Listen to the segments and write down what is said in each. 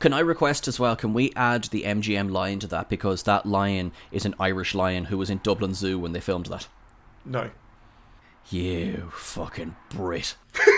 Can I request as well? Can we add the MGM lion to that because that lion is an Irish lion who was in Dublin Zoo when they filmed that. No. You fucking Brit.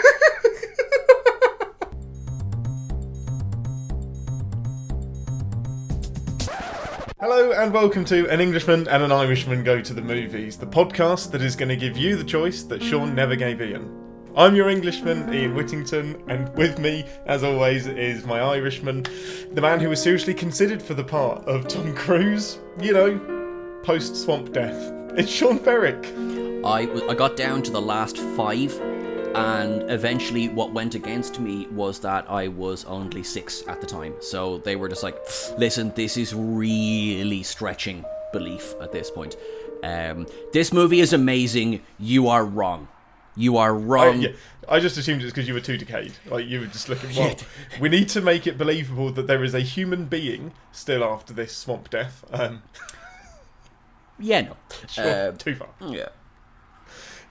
Hello and welcome to An Englishman and an Irishman Go to the Movies, the podcast that is going to give you the choice that Sean never gave Ian. I'm your Englishman, Ian Whittington, and with me, as always, is my Irishman, the man who was seriously considered for the part of Tom Cruise, you know, post Swamp Death. It's Sean Ferrick. I, I got down to the last five, and eventually, what went against me was that I was only six at the time. So they were just like, listen, this is really stretching belief at this point. Um, this movie is amazing. You are wrong. You are I, wrong. yeah, I just assumed it's because you were too decayed. Like, you were just looking, well, we need to make it believable that there is a human being still after this Swamp Death. Um, Yeah, no. sure, Um, too far. yeah.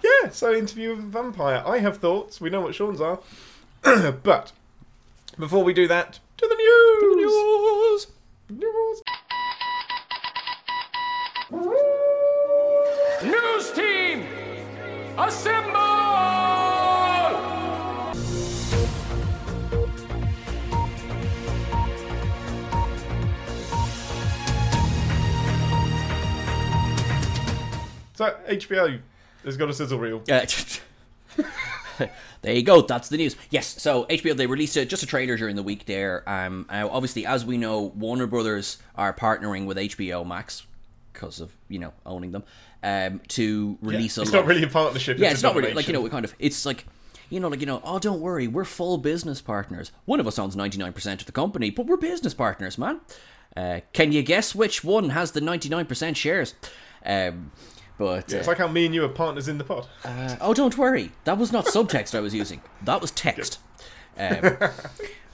Yeah, so interview with a vampire. I have thoughts. We know what Sean's are. but before we do that, to the news. News. News News team! So HBO has got a sizzle reel. Uh, there you go. That's the news. Yes. So HBO they released a, just a trailer during the week. There. Um. Now, obviously, as we know, Warner Brothers are partnering with HBO Max because of you know owning them. Um. To release a It's lot. not really a partnership. yeah, a it's not really like you know. We kind of. It's like. You know, like you know. Oh, don't worry. We're full business partners. One of us owns ninety nine percent of the company, but we're business partners, man. Uh, can you guess which one has the ninety nine percent shares? Um, but It's uh, like how me and you are partners in the pod. uh, oh, don't worry. That was not subtext I was using. That was text. Um,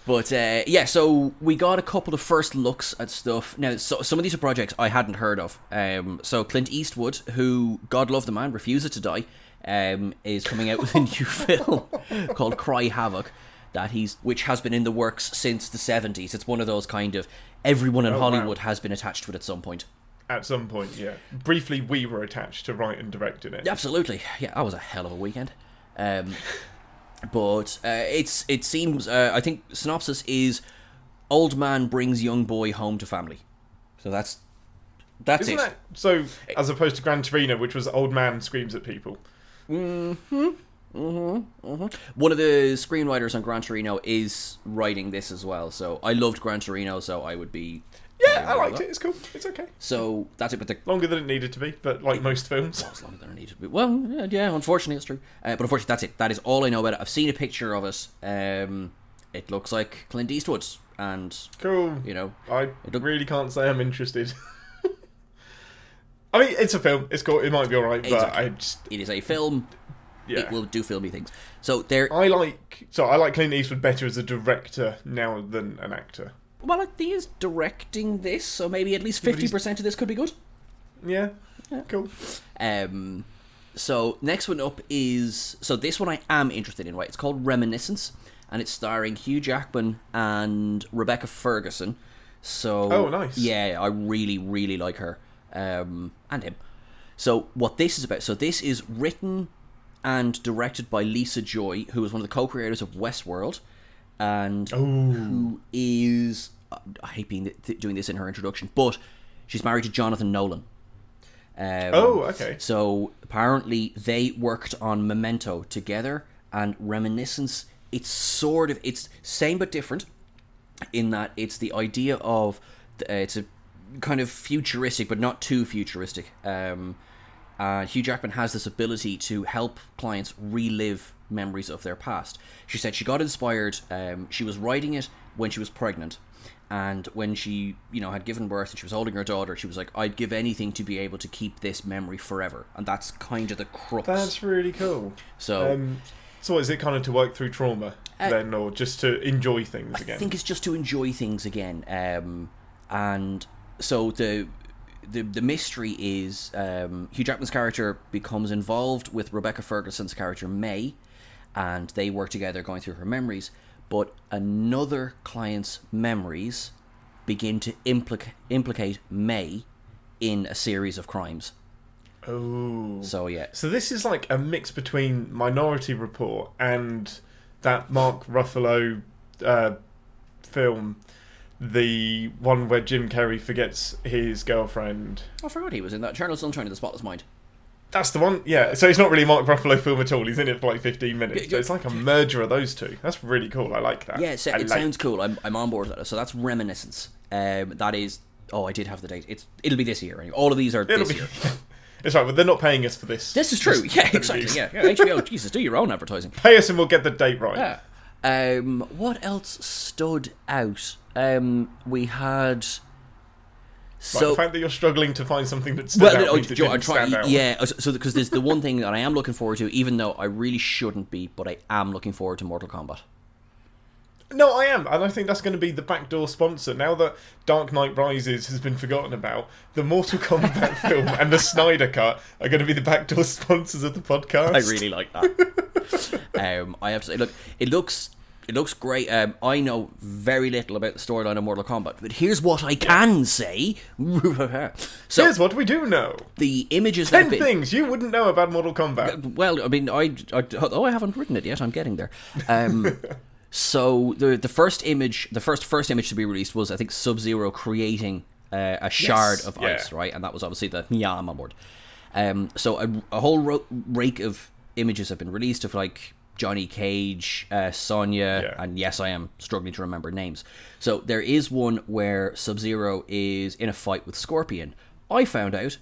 but uh, yeah, so we got a couple of first looks at stuff. Now, so, some of these are projects I hadn't heard of. Um, so Clint Eastwood, who God love the man, refuses to die, um, is coming out with a new film called Cry Havoc. That he's, which has been in the works since the seventies. It's one of those kind of everyone in Oh, wow. Hollywood has been attached to it at some point. At some point, yeah. Briefly, we were attached to write and direct in it. Absolutely, yeah, that was a hell of a weekend. Um, but uh, it's it seems uh, I think synopsis is old man brings young boy home to family. So that's that's Isn't it. that so? As opposed to Gran Torino, which was old man screams at people. One of the screenwriters on Gran Torino is writing this as well. So I loved Gran Torino, so I would be Yeah, I liked it. It's cool. It's okay. So that's it. But the Longer than it needed to be, but like most films. as long as they needed to be. Well, yeah, yeah, unfortunately, it's true. Uh, but unfortunately, that's it. That is all I know about it. I've seen a picture of it. Um, it looks like Clint Eastwood, and Cool. you know, I look- really can't say I'm interested. I mean, it's a film. It's cool. It might be alright, but It's I just it is a film. yeah. It will do filmy things. So there. I like so I like Clint Eastwood better as a director now than an actor. Well, I think he is directing this, so maybe at least fifty percent of this could be good. Yeah. yeah. Cool. Um, so next one up is so this one I am interested in. Right, it's called Reminiscence, and it's starring Hugh Jackman and Rebecca Ferguson. So Oh, nice. Yeah, I really really like her um, and him. So what this is about? So this is written and directed by Lisa Joy, who is one of the co-creators of Westworld, and who is I hate being th- doing this in her introduction, but she's married to Jonathan Nolan. Um, Oh, okay. so apparently they worked on Memento together and Reminiscence. It's sort of it's same but different in that it's the idea of uh, it's a kind of futuristic but not too futuristic. Um, uh, Hugh Jackman has this ability to help clients relive memories of their past. She said she got inspired. Um, she was writing it when she was pregnant, and when she, you know, had given birth and she was holding her daughter, she was like, "I'd give anything to be able to keep this memory forever." And that's kind of the crux. That's really cool. so Um, so is it kind of to work through trauma Uh, then, or just to enjoy things I again? I think it's just to enjoy things again. Um, and so the the the mystery is um, Hugh Jackman's character becomes involved with Rebecca Ferguson's character May, and they work together going through her memories. But another client's memories begin to implica- implicate May in a series of crimes. Oh. So yeah, So this is like a mix between Minority Report and that Mark Ruffalo uh, film, the one where Jim Carrey forgets his girlfriend. I forgot he was in that. Eternal Sunshine of the Spotless Mind. That's the one. Yeah. So it's not really a Mark Ruffalo film at all. He's in it for like 15 minutes. So it's like a merger of those two. That's really cool. I like that. Yeah, it, it like- sounds cool. I'm, I'm on board with that. So that's Reminiscence. Um, that is. Oh, I did have the date. It's it'll be this year. Anyway. All of these are It'll this be. year. it's right, but they're not paying us for this. This is true. Yeah, exactly. Yeah, yeah. HBO. Jesus, do your own advertising. Pay us and we'll get the date right. Yeah. Um, what else stood out? Um, we had. Like, So the fact that you're struggling to find something that stood well, out no, it I'm trying. Yeah, so because there's the one thing that I am looking forward to, even though I really shouldn't be, but I am looking forward to Mortal Kombat. No, I am, and I think that's going to be the backdoor sponsor. Now that Dark Knight Rises has been forgotten about, the Mortal Kombat film and the Snyder Cut are going to be the backdoor sponsors of the podcast. I really like that. um, I have to say, look, it looks it looks great. Um, I know very little about the storyline of Mortal Kombat, but here's what I can say. so Here's what we do know: the images ten been, things you wouldn't know about Mortal Kombat. Well, I mean, I, I oh, I haven't written it yet. I'm getting there. Um, so the the first image, the first first image to be released was I think Sub Zero creating uh, a shard of yeah. ice, right? And that was obviously the on board. Um, so a, a whole ro- rake of images have been released of like Johnny Cage, uh, Sonya, Yeah. and yes, I am struggling to remember names. So there is one where Sub Zero is in a fight with Scorpion. I found out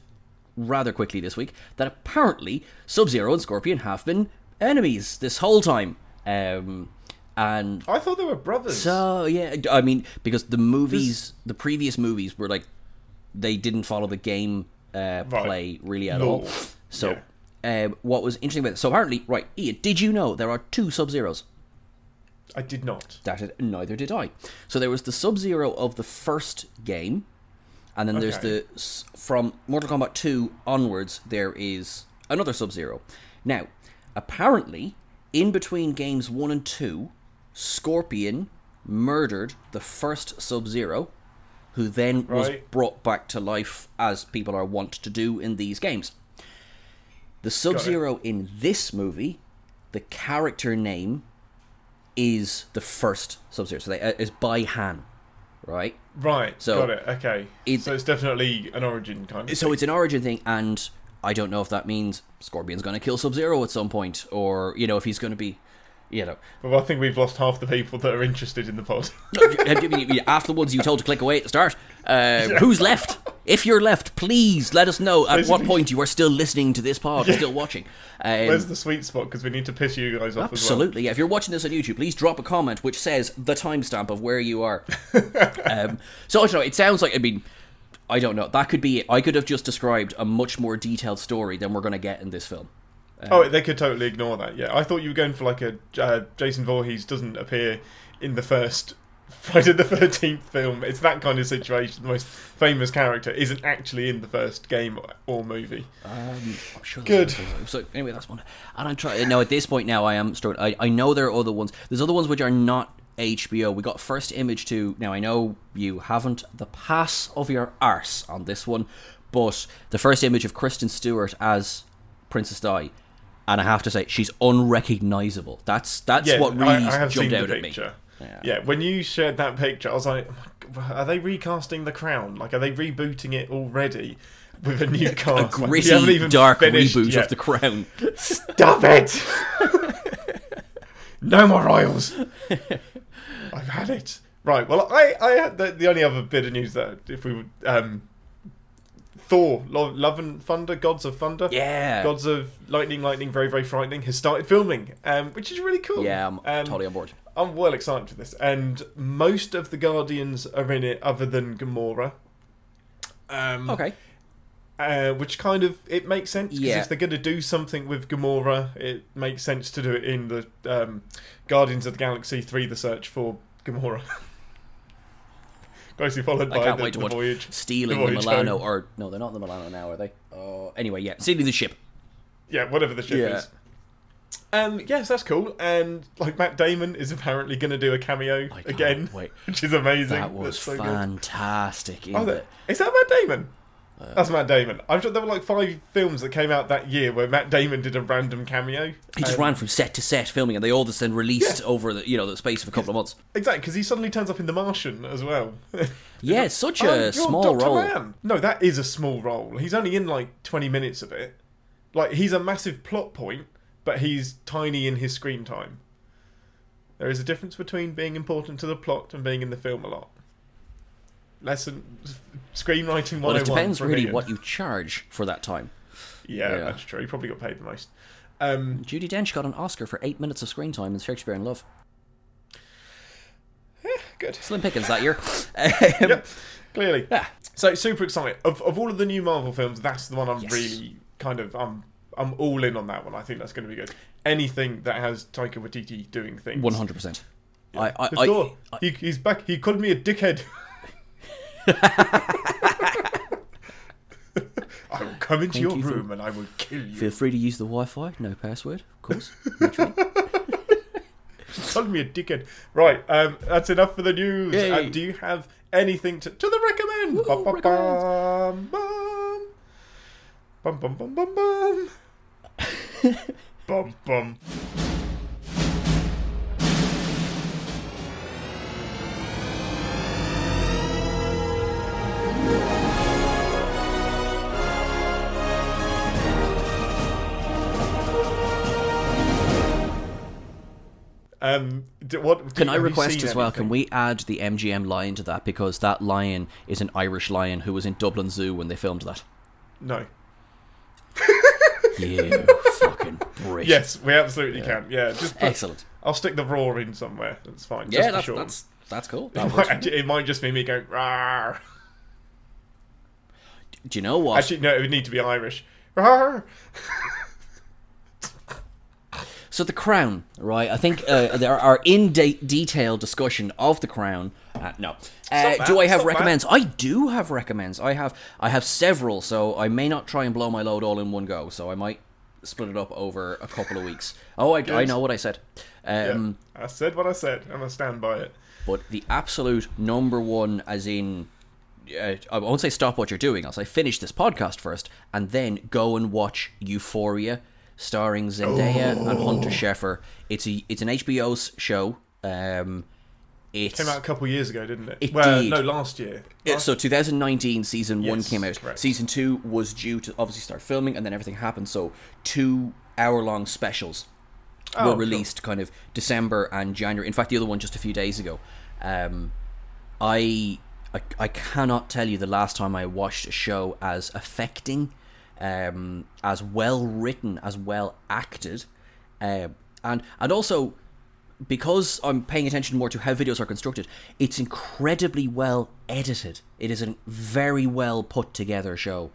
rather quickly this week that apparently Sub Zero and Scorpion have been enemies this whole time. Um, and I thought they were brothers. so yeah, I mean because the movies, the previous movies were like they didn't follow the game uh, Right. play really at all. Lore. So um, what was interesting about it? So apparently, right, Ian, did you know there are two Sub Zeros? I did not. That is, neither did I. So there was the Sub Zero of the first game, and then there's the from Mortal Kombat 2 onwards. There is another Sub Zero. Now, apparently, in between games one and two, Scorpion murdered the first Sub Zero, who then was brought back to life as people are wont to do in these games. The Sub Zero in this movie, the character name is the first Sub Zero. So they, uh, is Bi-Han, right? Right. So, got it. Okay. it's- so it's definitely an origin kind of. So thing. it's an origin thing, and I don't know if that means Scorpion's going to kill Sub Zero at some point, or you know if he's going to be, you know, Well, I think we've lost half the people that are interested in the pod. after the ones you told to click away at the start. Uh, Who's left? If you're left, please let us know at what point you are still listening to this pod, or still watching. Um, Where's the sweet spot? Because we need to piss you guys off Absolutely. Yeah. If you're watching this on YouTube, please drop a comment which says the timestamp of where you are. um, so I don't know. It sounds like I mean, I don't know. That could be it. I could have just described a much more detailed story than we're going to get in this film. as well. Oh, they could totally ignore that. Yeah, I thought you were going for like a uh, Jason Voorhees doesn't appear in the first Friday the Thirteenth film. It's that kind of situation. The most famous character isn't actually in the first game or movie. Um, I'm sure Good. So anyway, that's one. And I'm trying. No, at this point now, I am struggling. I, I know there are other ones. There's other ones which are not HBO. We got first image to. Now I know you haven't the pass of your arse on this one, but the first image of Kristen Stewart as Princess Di. And I have to say, she's unrecognizable. That's that's yeah, what really I, I jumped out at me. Yeah. Yeah. when you shared that picture, I was like, oh are they recasting The Crown? Like, are they rebooting it already with a new A cast? Like, we gritty, haven't even dark reboot yet. of The Crown. Stop it! no more royals. I've had it. Right. Well, I, I had the, the only other bit of news that if we would, um, Thor, Lo- Love and Thunder, Gods of Thunder, Yeah. Gods of Lightning, Lightning, very very frightening, has started filming, um, which is really cool. Yeah, I'm Um, totally on board. I'm well excited for this, and most of the Guardians are in it, other than Gamora. Um, Okay. uh, which kind of it makes sense because Yeah. if they're going to do something with Gamora, it makes sense to do it in the um, Guardians of the Galaxy Three: The Search for Gamora. Closely followed I by can't the, wait to the watch Voyage. stealing the the, Milano, home. or no, they're not the Milano now, are they? Uh, anyway, yeah, stealing the ship. Yeah, whatever the ship Yeah. is. Um, yes, that's cool. And like Matt Damon is apparently going to do a cameo again, wait. which is amazing. That was so fantastic. Oh, that- is that Matt Damon? Uh, That's Matt Damon. I'm sure there were like five films that came out that year where Matt Damon did a random cameo. He just Um, ran from set to set filming, and they all just then released Yeah. over the you know the space of a couple of months. Exactly, because he suddenly turns up in The Martian as well. Yeah, such Oh, a you're small Dr. role. Mann. No, that is a small role. He's only in like 20 minutes of it. Like, he's a massive plot point, but he's tiny in his screen time. There is a difference between being important to the plot and being in the film a lot. Lesson screenwriting 101. Well, it depends really what you charge for that time. Yeah, Yeah. that's true. He probably got paid the most. Um, Judi Dench got an Oscar for eight minutes of screen time in Shakespeare in Love. good. Slim Pickens that year. Yep, clearly. Yeah. So super excited. Of of all of the new Marvel films, that's the one I'm Yes. really kind of I'm I'm all in on that one. I think that's going to be good. Anything that has Taika Waititi doing things. One hundred percent. I, I, The I, door. he, he's back. He called me a dickhead. I will come into your you for- room and I will kill you. feel free to use the Wi-Fi. No password, of course. Called me a dickhead. Right. Um. That's enough for the news. Uh, do you have anything to to the recommend? Woo, Bum, bum, bum, bum. Bum bum bum bum. Um, d- what Can do- I request as well? anything? Can we add the MGM lion to that because that lion is an Irish lion who was in Dublin Zoo when they filmed that. No. You fucking Brit. Yes, we absolutely can. Yeah, just put, Excellent. I'll stick the roar in somewhere. That's fine. Yeah, just that's, for sure. that's that's cool. It might, it might just be me going. Rawr. Do you know what? Actually, no, it would need to be Irish. So the crown, right? I think uh, there are in de- detail discussion of the crown. Uh, no, uh, do I have recommends? I do have recommends. I have I have several, so I may not try and blow my load all in one go. So I might split it up over a couple of weeks. Oh, I, I know what I said. Um, I said what I said, and I stand by it. But the absolute number one, as in, uh, I won't say stop what you're doing. I'll say finish this podcast first, and then go and watch Euphoria, starring Zendaya and Hunter Schafer. It's a it's an HBO show. Um, it's Came out a couple years ago, didn't it? It well, did. no, last year. yeah, so 2019 season one came out. correct. Season two was due to obviously start filming, and then everything happened. So two hour long specials Oh, were cool. released kind of December and January. In fact, the other one just a few days ago. Um, I, I I cannot tell you the last time I watched a show as affecting, um, as well written, as well acted, uh, and and also because I'm paying attention more to how videos are constructed, it's incredibly well edited. It is a very well put together show.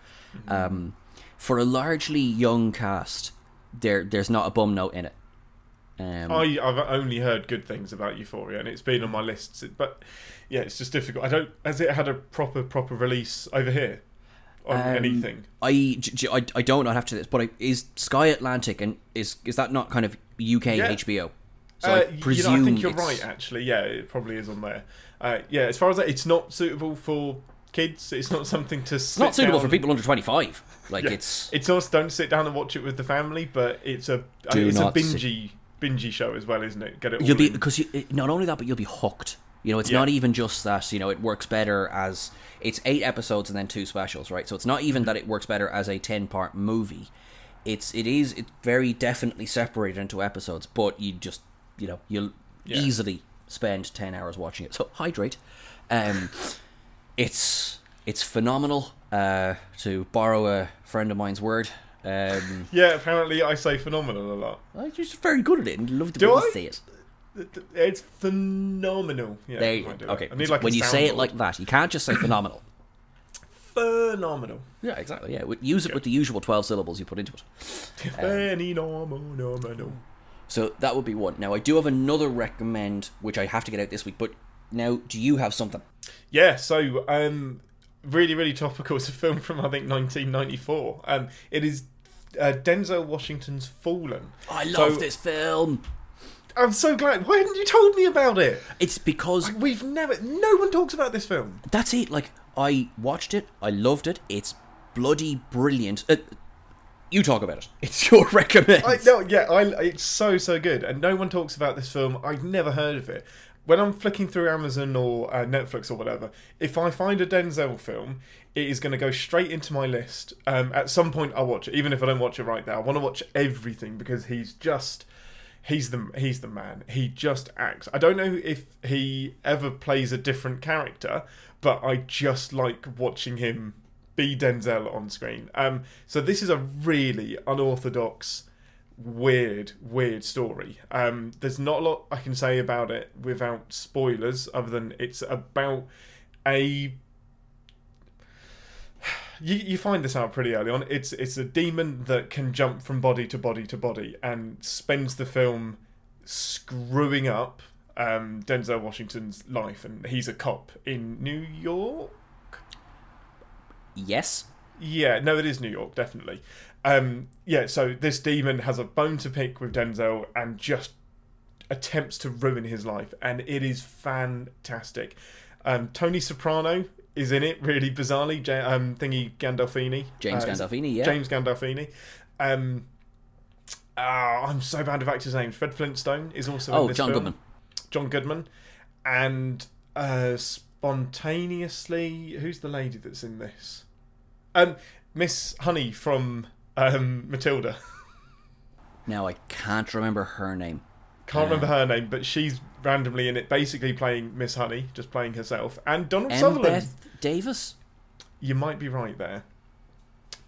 Um, for a largely young cast, there there's not a bum note in it. Um, I, I've only heard good things about Euphoria, and it's been on my lists. But yeah, it's just difficult. I don't. Has it had a proper proper release over here on Um, anything? I don't know have to this, but I, is Sky Atlantic and is is that not kind of UK Yeah. HBO? So Uh, I you know, I think you're it's- right. Actually, yeah, it probably is on there. Uh, yeah, as far as that, it's not suitable for kids. It's not something to. It's not suitable for people under twenty five. Like Yeah. it's It's also don't sit down and watch it with the family, but it's a it's a bingey bingey show as well, isn't it? Get it. All you'll be in. because you, not only that, but you'll be hooked. You know, it's Yeah. not even just that. You know, it works better as it's eight episodes and then two specials, right? So it's not even that it works better as a ten part movie. It's it is it's very definitely separated into episodes, but you just you know you'll Yeah. easily spend ten hours watching it. So hydrate. Um, it's it's phenomenal. Uh, to borrow a friend of mine's word. Um, Yeah, apparently I say phenomenal a lot. I'm just very good at it and love to Do be able I? to say it. It's phenomenal. Yeah, There I you go. Okay. Like when you say it like that, you can't just say phenomenal. phenomenal. yeah, exactly. Yeah, use it with the usual twelve syllables you put into it. Phenomenal. So that would be one. Now I do have another recommend, which I have to get out this week. But now, do you have something? Yeah, so um, really, really topical. It's a film from I think 1994. Um, it is uh, Denzel Washington's Fallen. I love So- this film. I'm so glad. Why hadn't you told me about it? It's because We've never. No one talks about this film. that's it. Like I watched it, I loved it. It's bloody brilliant. Uh, you talk about it. It's your recommend. I no, yeah, I. It's so so good, and no one talks about this film. I've never heard of it. When I'm flicking through Amazon or uh, Netflix or whatever, if I find a Denzel film, it is going to go straight into my list. Um, at some point, I'll watch it, even if I don't watch it right now. I want to watch everything because he's just. He's the he's the man. He just acts. I don't know if he ever plays a different character, but I just like watching him be Denzel on screen. Um, so this is a really unorthodox, weird, weird story. Um, there's not a lot I can say about it without spoilers, other than it's about a. You, you find this out pretty early on. It's it's a demon that can jump from body to body to body and spends the film screwing up um, Denzel Washington's life, and he's a cop in New York. Yes. Yeah, no, it is New York, definitely. Um, yeah, so this demon has a bone to pick with Denzel and just attempts to ruin his life, and it is fantastic. Um, Tony Soprano is in it, really bizarrely. J- um, thingy Gandolfini, James Uh, Gandolfini, yeah. James Gandolfini. Um, ah, I'm so bad with actors' names. Fred Flintstone is also in Oh, this John film. Goodman. John Goodman, and uh, spontaneously, who's the lady that's in this? Um, Miss Honey from um, Matilda. Now I can't remember her name. Can't remember her name, but she's randomly in it, basically playing Miss Honey, just playing herself. And Donald Sutherland. Beth Davis. You might be right there.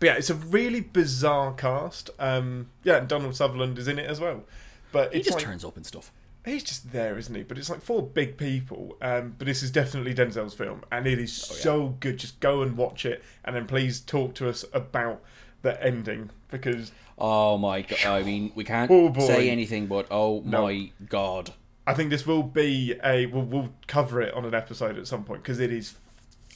But yeah, it's a really bizarre cast. Um, yeah, and Donald Sutherland is in it as well. But He just like, turns up and stuff. He's just there, isn't he? But it's like four big people. Um, but this is definitely Denzel's film, and it is Oh, so good. Just go and watch it, and then please talk to us about the ending because Oh my god! I mean, we can't Oh, say anything, but oh No. my god! I think this will be a. We'll, we'll cover it on an episode at some point because it is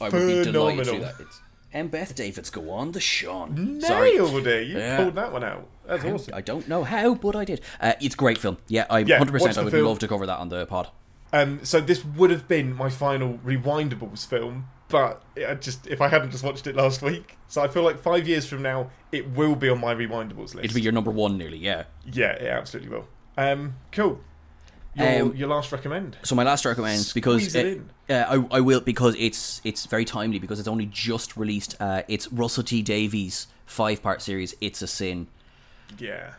I would be delighted to that. It's Embeth Davidtz go on the Sean. Sorry. nailed it. You Yeah. pulled that one out. That's awesome. I don't know how, but I did. Uh, it's a great film. Yeah, I Yeah, 100% I would film. love to cover that on the pod. Um, so this would have been my final Rewindables film, but I just if I hadn't just watched it last week, so I feel like five years from now it will be on my Rewindables list. It'd be your number one nearly, yeah. Yeah, it absolutely will. Um, cool. Your, Um, your last recommend. So my last recommend because Squeeze it uh, I, I will because it's it's very timely because it's only just released. Uh, it's Russell T Davies five part series. It's a sin. Yeah.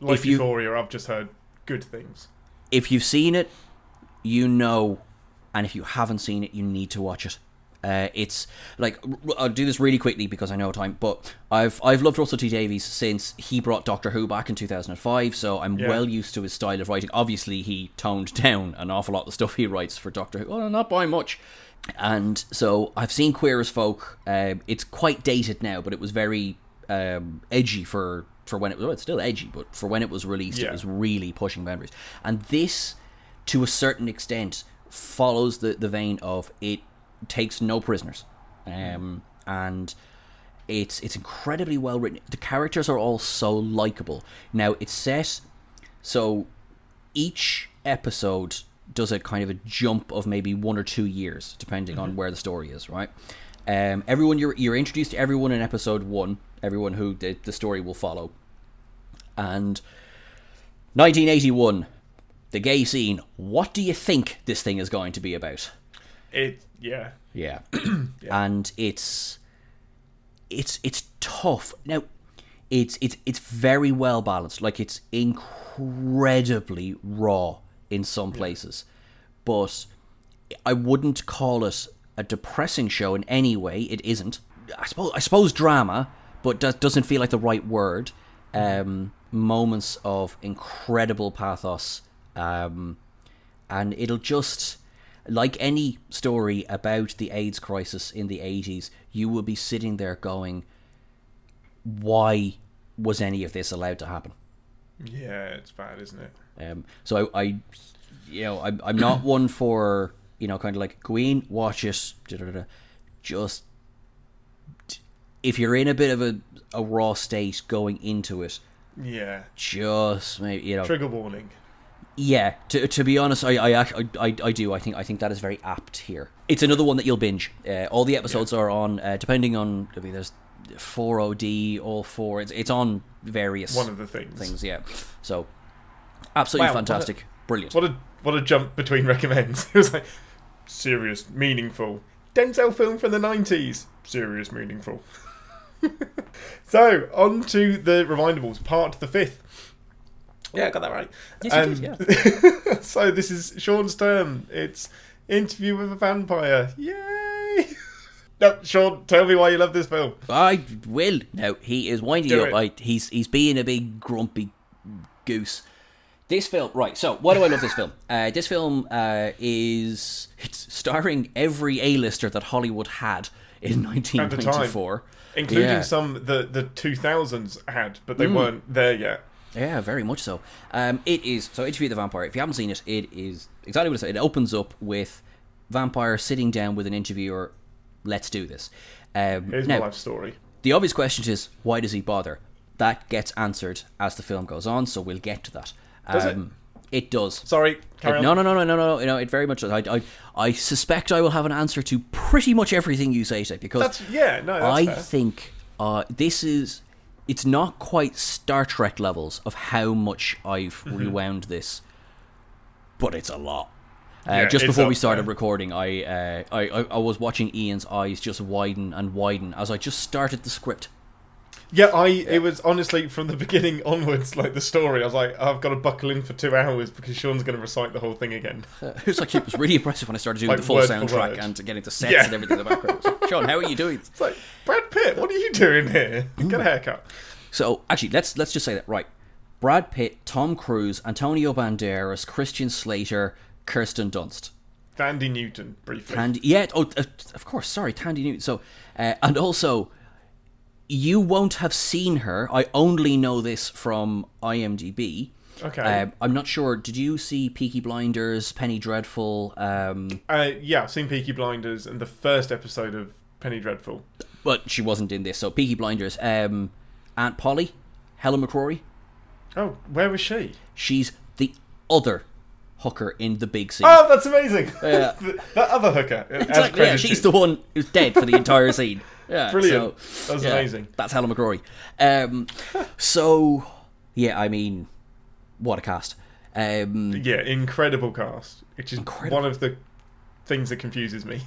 Like if you- Euphoria, I've just heard good things. If you've seen it, you know, and if you haven't seen it, you need to watch it. Uh, it's like I'll do this really quickly because I know time, but I've I've loved Russell T Davies since he brought Doctor Who back in 2005, so I'm Yeah. well used to his style of writing. Obviously, he toned down an awful lot of the stuff he writes for Doctor Who. Well, not by much. And so I've seen Queer as Folk. Um, it's quite dated now, but it was very um, edgy for for when it was. Well, it's still edgy, but for when it was released, Yeah. it was really pushing boundaries. And this, to a certain extent, follows the the vein of it takes no prisoners, um, and it's it's incredibly well written. The characters are all so likable. Now it's set so each episode does a kind of a jump of maybe one or two years, depending on where the story is. Right. Um, everyone you're you're introduced to everyone in episode one. Everyone who the, the story will follow, and 1981, the gay scene. What do you think this thing is going to be about? It, yeah. Yeah. And it's it's it's tough. Now it's it's it's very well balanced. Like it's incredibly raw in some places. But I wouldn't call it a depressing show in any way. It isn't. I suppose I suppose drama, but does, doesn't feel like the right word. Um, moments of incredible pathos, um, and it'll just like any story about the AIDS crisis in the 80s, you will be sitting there going, why was any of this allowed to happen? Yeah, it's bad, isn't it? Um, so I, I, you know, I'm, I'm not one for, you know, kind of like, Queen, watch it, da, da, da, da. just, if you're in a bit of a, a raw state going into it, Yeah. just maybe you know, Trigger warning. Yeah. To, to be honest, I I, I I do. I think I think that is very apt here. It's another one that you'll binge. Uh, all the episodes are on, uh, depending on. I mean, there's four OD, all four. It's it's on various One of the things. things. Yeah. So absolutely Wow, what a- fantastic, brilliant. What a what a jump between recommends. it was like serious, meaningful. Denzel film from the nineties. Serious, meaningful. so on to the remindables, part the fifth. Yeah, I got that right. Yes, you Um, did, so this is Sean's turn. It's interview with a vampire. Yay! no, Sean, tell me why you love this film. I will. Now he is winding Do up. I, he's he's being a big grumpy goose. This film, right? So, why do I love this film? Uh, this film uh, is it's starring every A-lister that Hollywood had in At 1994, Including Yeah. some the the two thousands had, but they Mm. weren't there yet. Yeah, very much so. Um, it is so. Interview the Vampire. If you haven't seen it, it is exactly what it says. It opens up with vampire sitting down with an interviewer. Let's do this. Um, Here's now, my life story. The obvious question is why does he bother? That gets answered as the film goes on, so we'll get to that. Does it? it? It does. Sorry, carry no, on. no, no, no, no, no, no. It very much does. I, I, I suspect I will have an answer to pretty much everything you say today because That's yeah, no, that's I fair. think uh, this is. It's not quite Star Trek levels of how much I've Mm-hmm. rewound this, but it's a lot. Uh, Yeah, just before we started there. recording, I, uh, I, I I was watching Ian's eyes just widen and widen as I just started the script. Yeah, I. It was honestly from the beginning onwards, like the story. I was like, I've got to buckle in for two hours because Sean's going to recite the whole thing again. It was like it was really impressive when I started doing Like the full soundtrack and getting the sets Yeah. and everything in the background. Like, Sean, how are you doing? It's like Brad Pitt. What are you doing here? Get a haircut. So actually, let's let's just say that right. Brad Pitt, Tom Cruise, Antonio Banderas, Christian Slater, Kirsten Dunst. Thandie Newton, briefly. Thandie, yeah, oh, uh, of course. Sorry, Thandie Newton. So, uh, and also, you won't have seen her. I only know this from IMDb. Okay. Um, I'm not sure. Did you see Peaky Blinders, Penny Dreadful? Um, uh, yeah, I've seen Peaky Blinders and the first episode of Penny Dreadful. but she wasn't in this. So Peaky Blinders. Um, Aunt Polly, Helen McCrory. Oh, where was she? She's the other hooker in the big scene. Oh, that's amazing. Yeah. That other hooker. like, yeah, she's the one who's dead for the entire scene. Yeah, Brilliant. so, That's yeah, amazing. That's Helen McCrory. Um, so, yeah, I mean, what a cast. Um, Yeah, incredible cast, which is Incredible. one of the things that confuses me.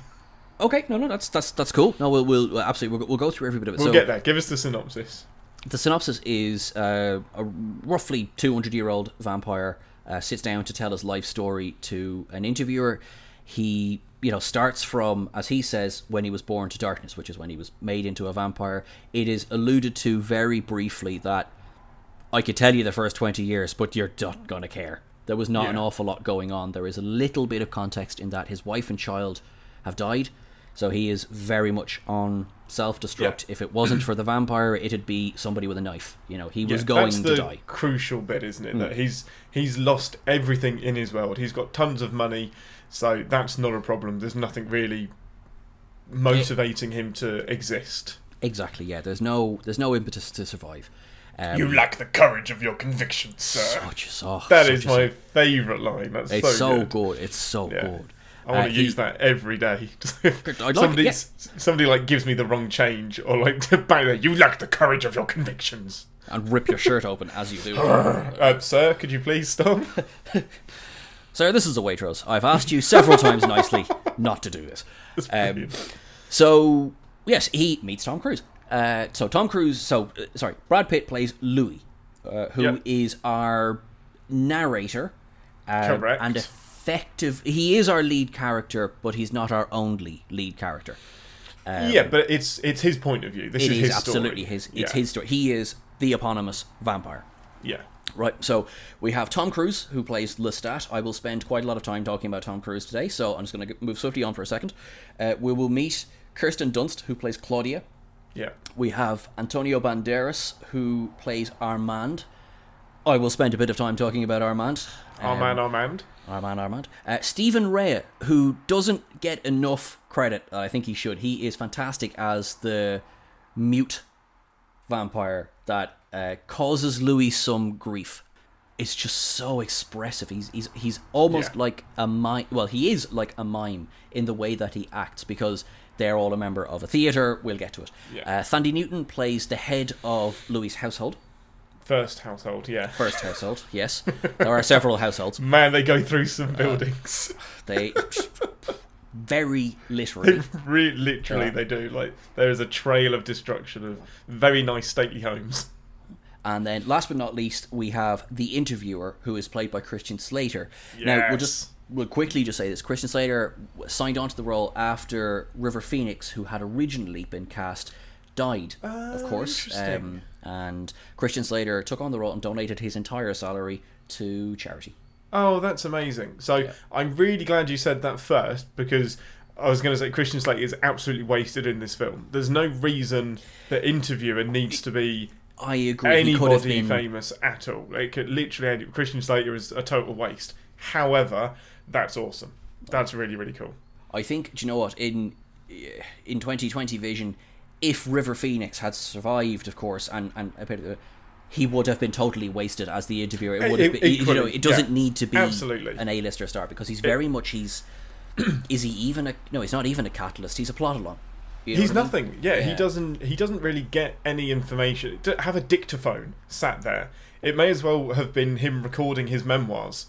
okay, no, no, that's that's that's cool. No, we'll we'll well, absolutely we'll, we'll go through every bit of it. We'll so, get there. Give us the synopsis. the synopsis is uh, a roughly 200 year old vampire uh, sits down to tell his life story to an interviewer. He, you know, starts from, as he says, when he was born to darkness, which is when he was made into a vampire. It is alluded to very briefly that I could tell you the first 20 years, but you're not going to care. There was not an awful lot going on. There is a little bit of context in that his wife and child have died, so he is very much on self-destruct. Yeah. If it wasn't for the vampire, it'd be somebody with a knife. You know, he was Yeah, going that's to die. Crucial bit, isn't it? That he's he's lost everything in his world. He's got tons of money, so that's not a problem. There's nothing really motivating him to exist. Exactly. Yeah. There's no there's no impetus to survive. Um, You lack the courage of your convictions, sir. such a, oh, That such is my favourite line. That's It's so, so good. good. It's so Yeah. good. I want Uh, to he- use that every day. Like it, Somebody's somebody like gives me the wrong change, or like there. You lack the courage of your convictions, and rip your shirt open as you do. uh, sir. Could you please stop? Sir, this is a Waitrose. I've asked you several times nicely not to do this. Um, so, yes, he meets Tom Cruise. Uh, so, Tom Cruise, so, uh, sorry, Brad Pitt plays Louis, uh, who is Yep. our narrator. Uh, Correct. Effective. He is our lead character, but he's not our only lead character. yeah, but it's it's his point of view. This It is is his absolutely story. his. It's Yeah. his story. He is the eponymous vampire. Yeah. Right, so we have Tom Cruise, who plays Lestat. I will spend quite a lot of time talking about Tom Cruise today, so I'm just going to move swiftly on for a second. Uh, we will meet Kirsten Dunst, who plays Claudia. Yeah. We have Antonio Banderas, who plays Armand. I will spend a bit of time talking about Armand. Um, man, Armand. Armand, Armand. Uh, Stephen Rea, who doesn't get enough credit I think he should. He is fantastic as the mute vampire that uh, causes Louis some grief. It's just so expressive. He's he's he's almost Yeah. like a mime. Well, he is like a mime in the way that he acts because they're all a member of a theater. We'll get to it. Yeah. Uh, Thandie Newton plays the head of Louis' household, First household, yeah. first household. Yes, there are several households. Man, they go through Uh, some buildings. They very literally. Literally, Yeah. they do. Like there is a trail of destruction of very nice stately homes. And then, last but not least, we have the interviewer, who is played by Christian Slater. Now, we'll just we'll quickly just say this: Christian Slater signed on to the role after River Phoenix, who had originally been cast, died, of Oh, course. Um, and Christian Slater took on the role and donated his entire salary to charity. Oh, that's amazing. So I'm really glad you said that first because I was going to say Christian Slater is absolutely wasted in this film. There's no reason the interviewer needs to be I agree. he could have anybody been. famous at all. It could literally Christian Slater is a total waste. However, that's awesome. That's really really cool. I think. Do you know what? In in 2020 vision, if River Phoenix had survived, of course, and and he would have been totally wasted as the interviewer. It would have been, you know, it doesn't yeah. need to be Absolutely. an A-lister star because he's very much he's. is he even a no? He's not even a catalyst. He's a plot along. You know He's what I mean? nothing. Yeah, he doesn't. He doesn't really get any information. Have a dictaphone sat there, it may as well have been him recording his memoirs.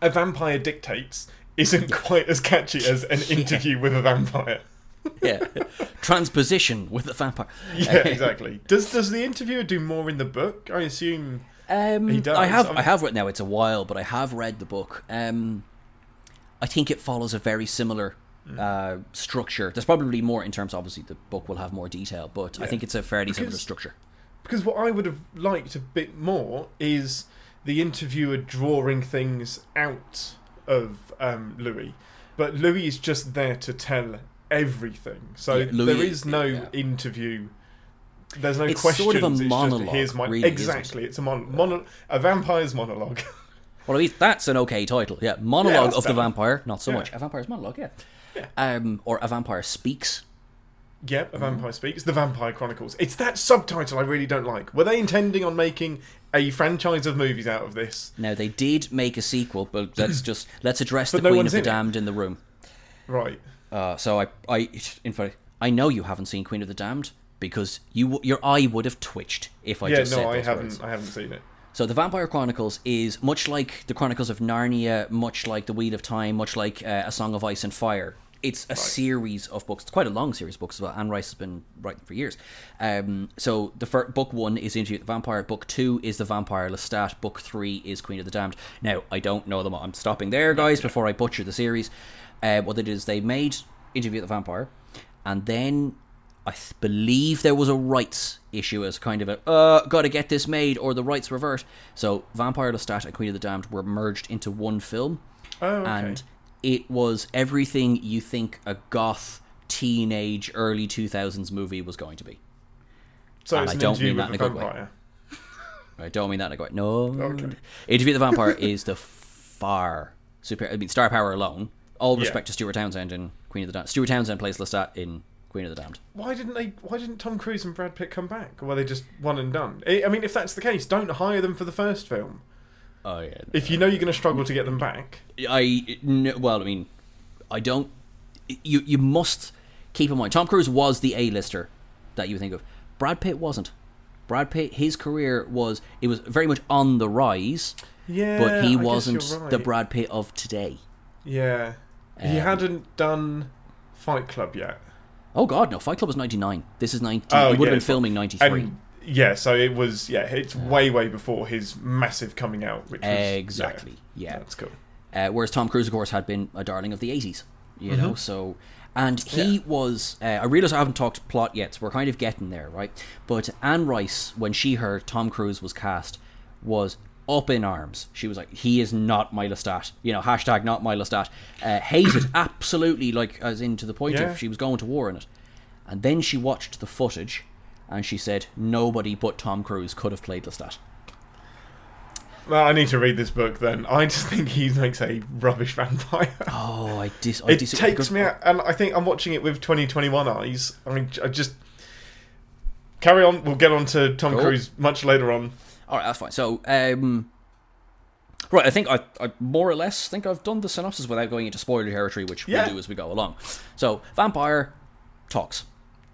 A vampire dictates isn't quite as catchy as an interview with a vampire. Yeah, transposition with the vampire. Yeah, exactly. Does does the interviewer do more in the book? I assume. Um, He does, I have. um, I have read now. It's a while, but I have read the book. Um, I think it follows a very similar Mm. uh, structure. There's probably more in terms. Obviously, the book will have more detail, but I think it's a fairly similar structure. Because what I would have liked a bit more is the interviewer drawing things out of um, Louis, but Louis is just there to tell everything. So Yeah, Louis- there is no yeah. interview. There's no It's questions. sort of a it's monologue, Just, Here's my really, it? exactly. It's a mon- mono- a vampire's monologue. Well, at least that's an okay title. Yeah, monologue of the vampire. Not so Yeah. much a vampire's monologue. Yeah. Yeah. Um, or a vampire speaks. yep, a vampire speaks. The Vampire Chronicles. It's that subtitle I really don't like. Were they intending on making a franchise of movies out of this? No, they did make a sequel, but let's just let's address the no Queen of the it. Damned in the room. Right. Uh, so I, I, in fact, I know you haven't seen Queen of the Damned because you, your eye would have twitched if I yeah, just said that. Yeah no, I haven't. words. I haven't seen it. So the Vampire Chronicles is much like the Chronicles of Narnia, much like the Wheel of Time, much like uh, A Song of Ice and Fire. It's a series of books. It's quite a long series of books as well. Anne Rice has been writing for years. Um, so the first, book one is Interview with the Vampire. Book two is The Vampire Lestat. Book three is Queen of the Damned. Now I don't know them. I'm stopping there, guys, before I butcher the series. Uh, what they did is they made Interview with the Vampire, and then I th- believe there was a rights issue as kind of a uh gotta get this made or the rights revert. So Vampire Lestat and Queen of the Damned were merged into one film, Oh, okay. and it was everything you think a goth teenage early two thousands movie was going to be. so and it's I don't mean that in a good way. I don't mean that in a good way. No. Okay. Interview with the Vampire is the far superior. I mean, star power alone. All Yeah. respect to Stuart Townsend in Queen of the Damned. Stuart Townsend plays Lestat in Queen of the Damned. Why didn't they? Why didn't Tom Cruise and Brad Pitt come back? Or were they just one and done? I I mean, if that's the case, don't hire them for the first film. Oh yeah. If you know you're going to struggle to get them back. I no, well, I mean, I don't. You you must keep in mind Tom Cruise was the A-lister that you think of. Brad Pitt wasn't. Brad Pitt, his career was it was very much on the rise, Yeah, but he wasn't right. the Brad Pitt of today. Yeah, he Um, hadn't done Fight Club yet. Oh God, no! Fight Club was ninety nine. This is ninety. Oh, he would yeah, have been filming ninety three. Yeah, so it was. Yeah, it's way way before his massive coming out. Which was, Exactly. Yeah. that's cool. Uh, whereas Tom Cruise, of course, had been a darling of the 80s, you know, so. And he Mm-hmm. Yeah. was. Uh, I realize I haven't talked plot yet, so we're kind of getting there, right? But Anne Rice, when she heard Tom Cruise was cast, was up in arms. She was like, he is not my Lestat. You know, hashtag not my Lestat. Uh, hated, absolutely, like, as in to the point Yeah. of she was going to war in it. And then she watched the footage and she said, nobody but Tom Cruise could have played Lestat. Well, I need to read this book then. I just think he makes a rubbish vampire. Oh, I dis. I it disagree. takes me out, and I think I'm watching it with 2021 eyes. I, mean, I just, carry on. We'll get on to Tom Cool. Cruise much later on. All right, that's fine. So, um, right, I think I, I more or less think I've done the synopsis without going into spoiler territory, which Yeah. we'll do as we go along. So, vampire talks.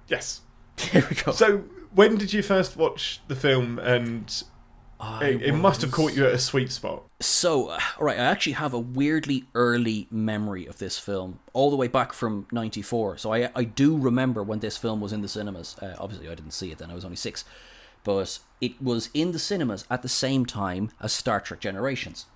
Yes. Here we go. So, when did you first watch the film? And it, it must have caught you at a sweet spot. So, uh, all right, I actually have a weirdly early memory of this film, all the way back from '94. So I I do remember when this film was in the cinemas. Uh, obviously, I didn't see it then; I was only six, but it was in the cinemas at the same time as Star Trek Generations.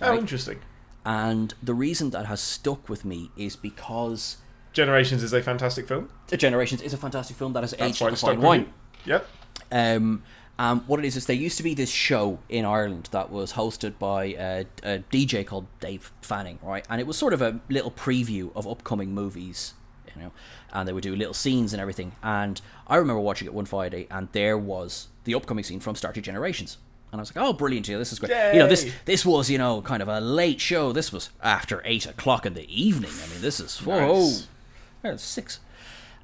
Oh, interesting. And the reason that has stuck with me is because Generations is a fantastic film. Generations is a fantastic film that has That's aged like fine wine. Yep. Um, um, what it is is there used to be this show in Ireland that was hosted by a, a DJ called Dave Fanning, right? And it was sort of a little preview of upcoming movies, you know. And they would do little scenes and everything. And I remember watching it one Friday, and there was the upcoming scene from Star Trek Generations. And I was like, "Oh, brilliant! This is great." You know, this this was you know kind of a late show. This was after eight o'clock in the evening. I mean, this is whoa, Nice. yeah, six.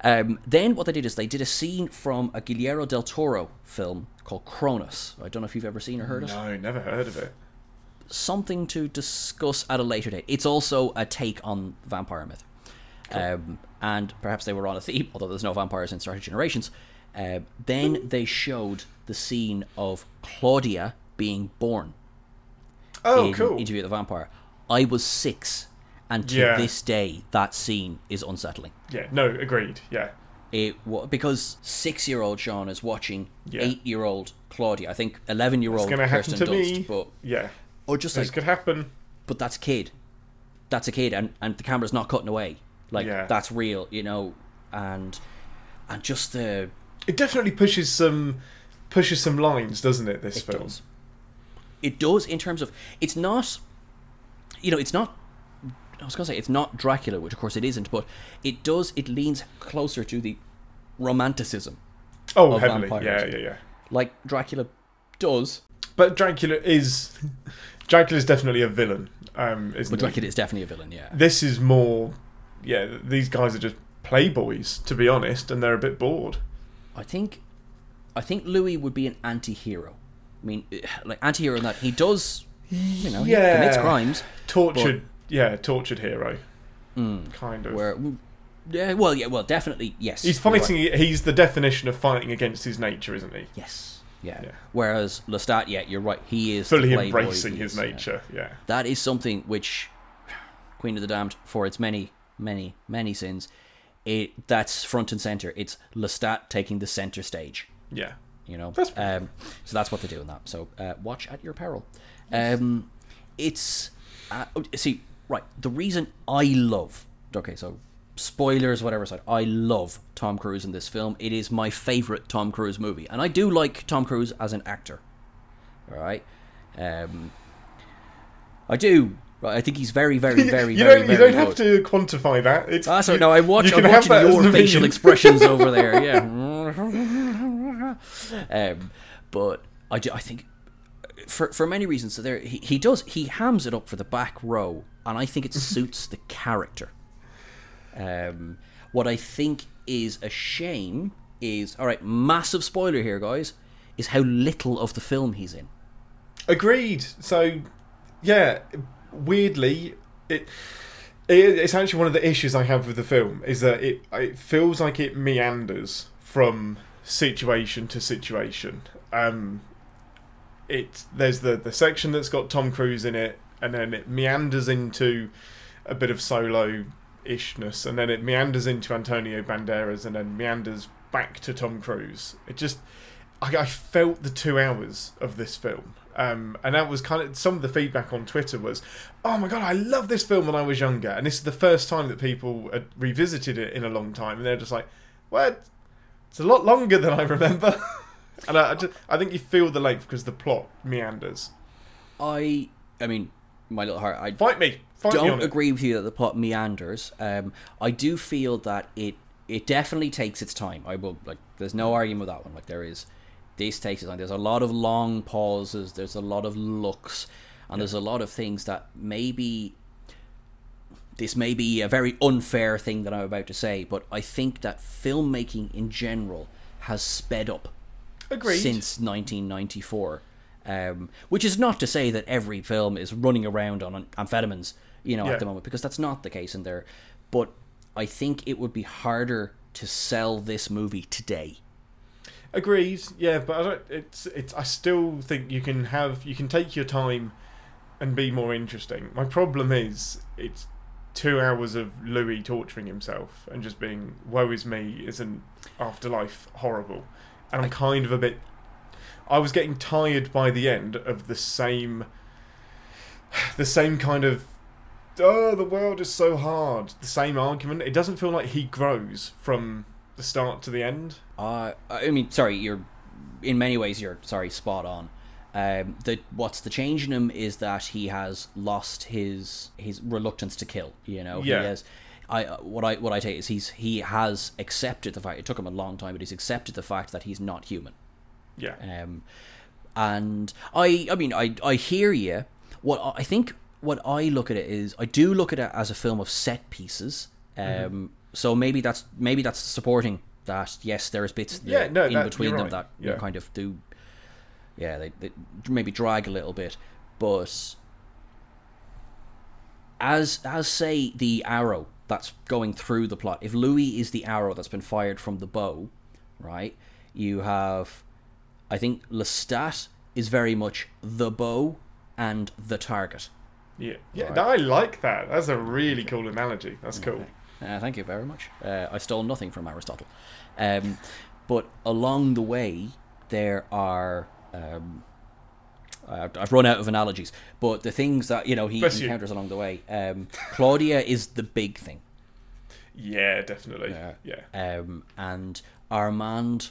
Um, then what they did is they did a scene from a Guillermo del Toro film called Cronos. I don't know if you've ever seen or heard of it. No, never heard of it. Something to discuss at a later date. It's also a take on vampire myth. Um, and perhaps they were on a theme, although there's no vampires in Star Trek Generations. Uh, then they showed the scene of Claudia being born Oh, in cool. Interview with the Vampire. I was six, and to Yeah. this day, that scene is unsettling. Yeah, no, agreed. Yeah. it because six year old Sean is watching Yeah. eight year old Claudia. I think eleven year It's old going to happen Kirsten to Dunst, me. but yeah. or just This like, could happen. but that's a kid. That's a kid, and and the camera's not cutting away. Like Yeah. that's real, you know, and and just the It definitely pushes some pushes some lines, doesn't it? This it film. does. It does in terms of it's not, you know, it's not. I was gonna say it's not Dracula, which of course it isn't, but it does. It leans closer to the romanticism, Oh, heavily. vampires. Yeah, yeah, yeah. like Dracula does. But Dracula is Dracula is definitely a villain. Um, But? Dracula is definitely a villain, yeah. This is more. Yeah, these guys are just playboys, to be honest, and they're a bit bored. I think, I think Louis would be an anti-hero. I mean, like anti-hero in that he does, you know, Yeah. he commits crimes. Tortured, yeah, tortured hero. Mm. kind of. Where, mm, yeah, well, yeah, well, definitely, yes. He's you're right. fighting. He's the definition of fighting against his nature, isn't he? Yes, yeah. Yeah. Whereas Lestat, yeah, you're right. He is Fully embracing his is, yeah. nature. Yeah. That is something which Queen of the Damned, for its many, many, many sins, it that's front and center. It's Lestat taking the center stage. Yeah. you know? That's um, so that's what they do in that. So uh, watch at your peril. Um, it's uh, oh, see right the reason i love okay so spoilers whatever side i love tom cruise in this film. It is my favorite tom cruise movie and i do like tom cruise as an actor. All right? Um, i do right i think he's very very very you very don't. You very don't have good. to quantify that. It's. Ah, so you- no, I watch. you I'm can have watching your facial expressions over there. Yeah. um, but I, do, I think for for many reasons, so there he, he does he hams it up for the back row, and I think it suits the character. Um, what I think is a shame is all right. Massive spoiler here, guys. Is how little of the film he's in. Agreed. So, yeah, weirdly, it, it it's actually one of the issues I have with the film is that it it feels like it meanders from situation to situation. Um, it there's the the section that's got Tom Cruise in it, and then it meanders into a bit of solo ishness, and then it meanders into Antonio Banderas, and then meanders back to Tom Cruise. It just I, I felt the two hours of this film. Um, and that was kind of some of the feedback on Twitter was, "Oh my god, I love this film when I was younger." And this is the first time that people had revisited it in a long time, and they're just like, "What? It's a lot longer than I remember." and I, I, just, I think you feel the length because the plot meanders. I I mean, my little heart. I Fight me, fight me on don't it. agree with you that the plot meanders. Um, I do feel that it it definitely takes its time. I will like. There's no argument with that one. Like there is, this takes its time. There's a lot of long pauses. There's a lot of looks, and there's a lot of things that maybe. This may be a very unfair thing that I'm about to say, but I think that filmmaking in general has sped up Agreed. since 1994. Um, which is not to say that every film is running around on amphetamines, you know, Yeah. at the moment, because that's not the case in there. But I think it would be harder to sell this movie today. Agreed. Yeah, but I don't. It's it's. I still think you can have you can take your time and be more interesting. My problem is it's two hours of Louis torturing himself and just being woe is me. Isn't afterlife horrible? And I'm kind of a bit. I was getting tired by the end of the same. The same kind of. Oh, the world is so hard. The same argument. It doesn't feel like he grows from the start to the end. Uh, I mean, sorry, you're in many ways you're sorry, spot on. Um, the what's the change in him is that he has lost his his reluctance to kill. You know, Yeah. he has. I uh, what I what I take is he's he has accepted the fact. It took him a long time, but he's accepted the fact that he's not human. Yeah. Um, and I, I mean, I, I hear you. What I- I think, what I look at it is, I do look at it as a film of set pieces. Um, Mm-hmm. So maybe that's maybe that's supporting that. Yes, there's bits Yeah, there no, in that- between them right. that Yeah. kind of do. Yeah, they, they maybe drag a little bit, but as as say the arrow that's going through the plot. If Louis is the arrow that's been fired from the bow, right? You have, I think Lestat is very much the bow and the target. Yeah, yeah, Right. I like that. That's a really cool analogy. That's cool. Uh, thank you very much. Uh, I stole nothing from Aristotle. Um, but along the way, there are. Um, I've run out of analogies, but the things that you know he Bless you. encounters along the way. Um, Claudia is the big thing, Yeah, definitely. Yeah. Yeah, um, and Armand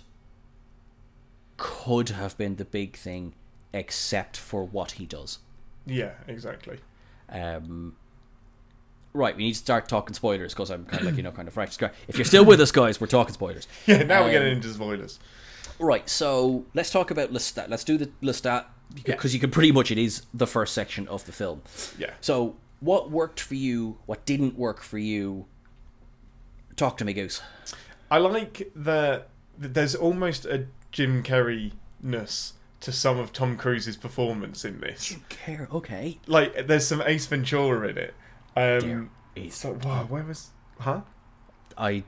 could have been the big thing, except for what he does. yeah, exactly. Um, right, we need to start talking spoilers because I'm kind of like you know kind of right. If you're still with us, guys, we're talking spoilers. Yeah, now we're Um, getting into spoilers. Right, so let's talk about Lestat. Let's do the Lestat Yeah. because you can pretty much it is the first section of the film. Yeah. So, what worked for you? What didn't work for you? Talk to me, Goose. I like that there's almost a Jim Carrey ness to some of Tom Cruise's performance in this. Care? Okay. Like, there's some Ace Ventura in it. Um, There is. so, wow, where was. Huh? I,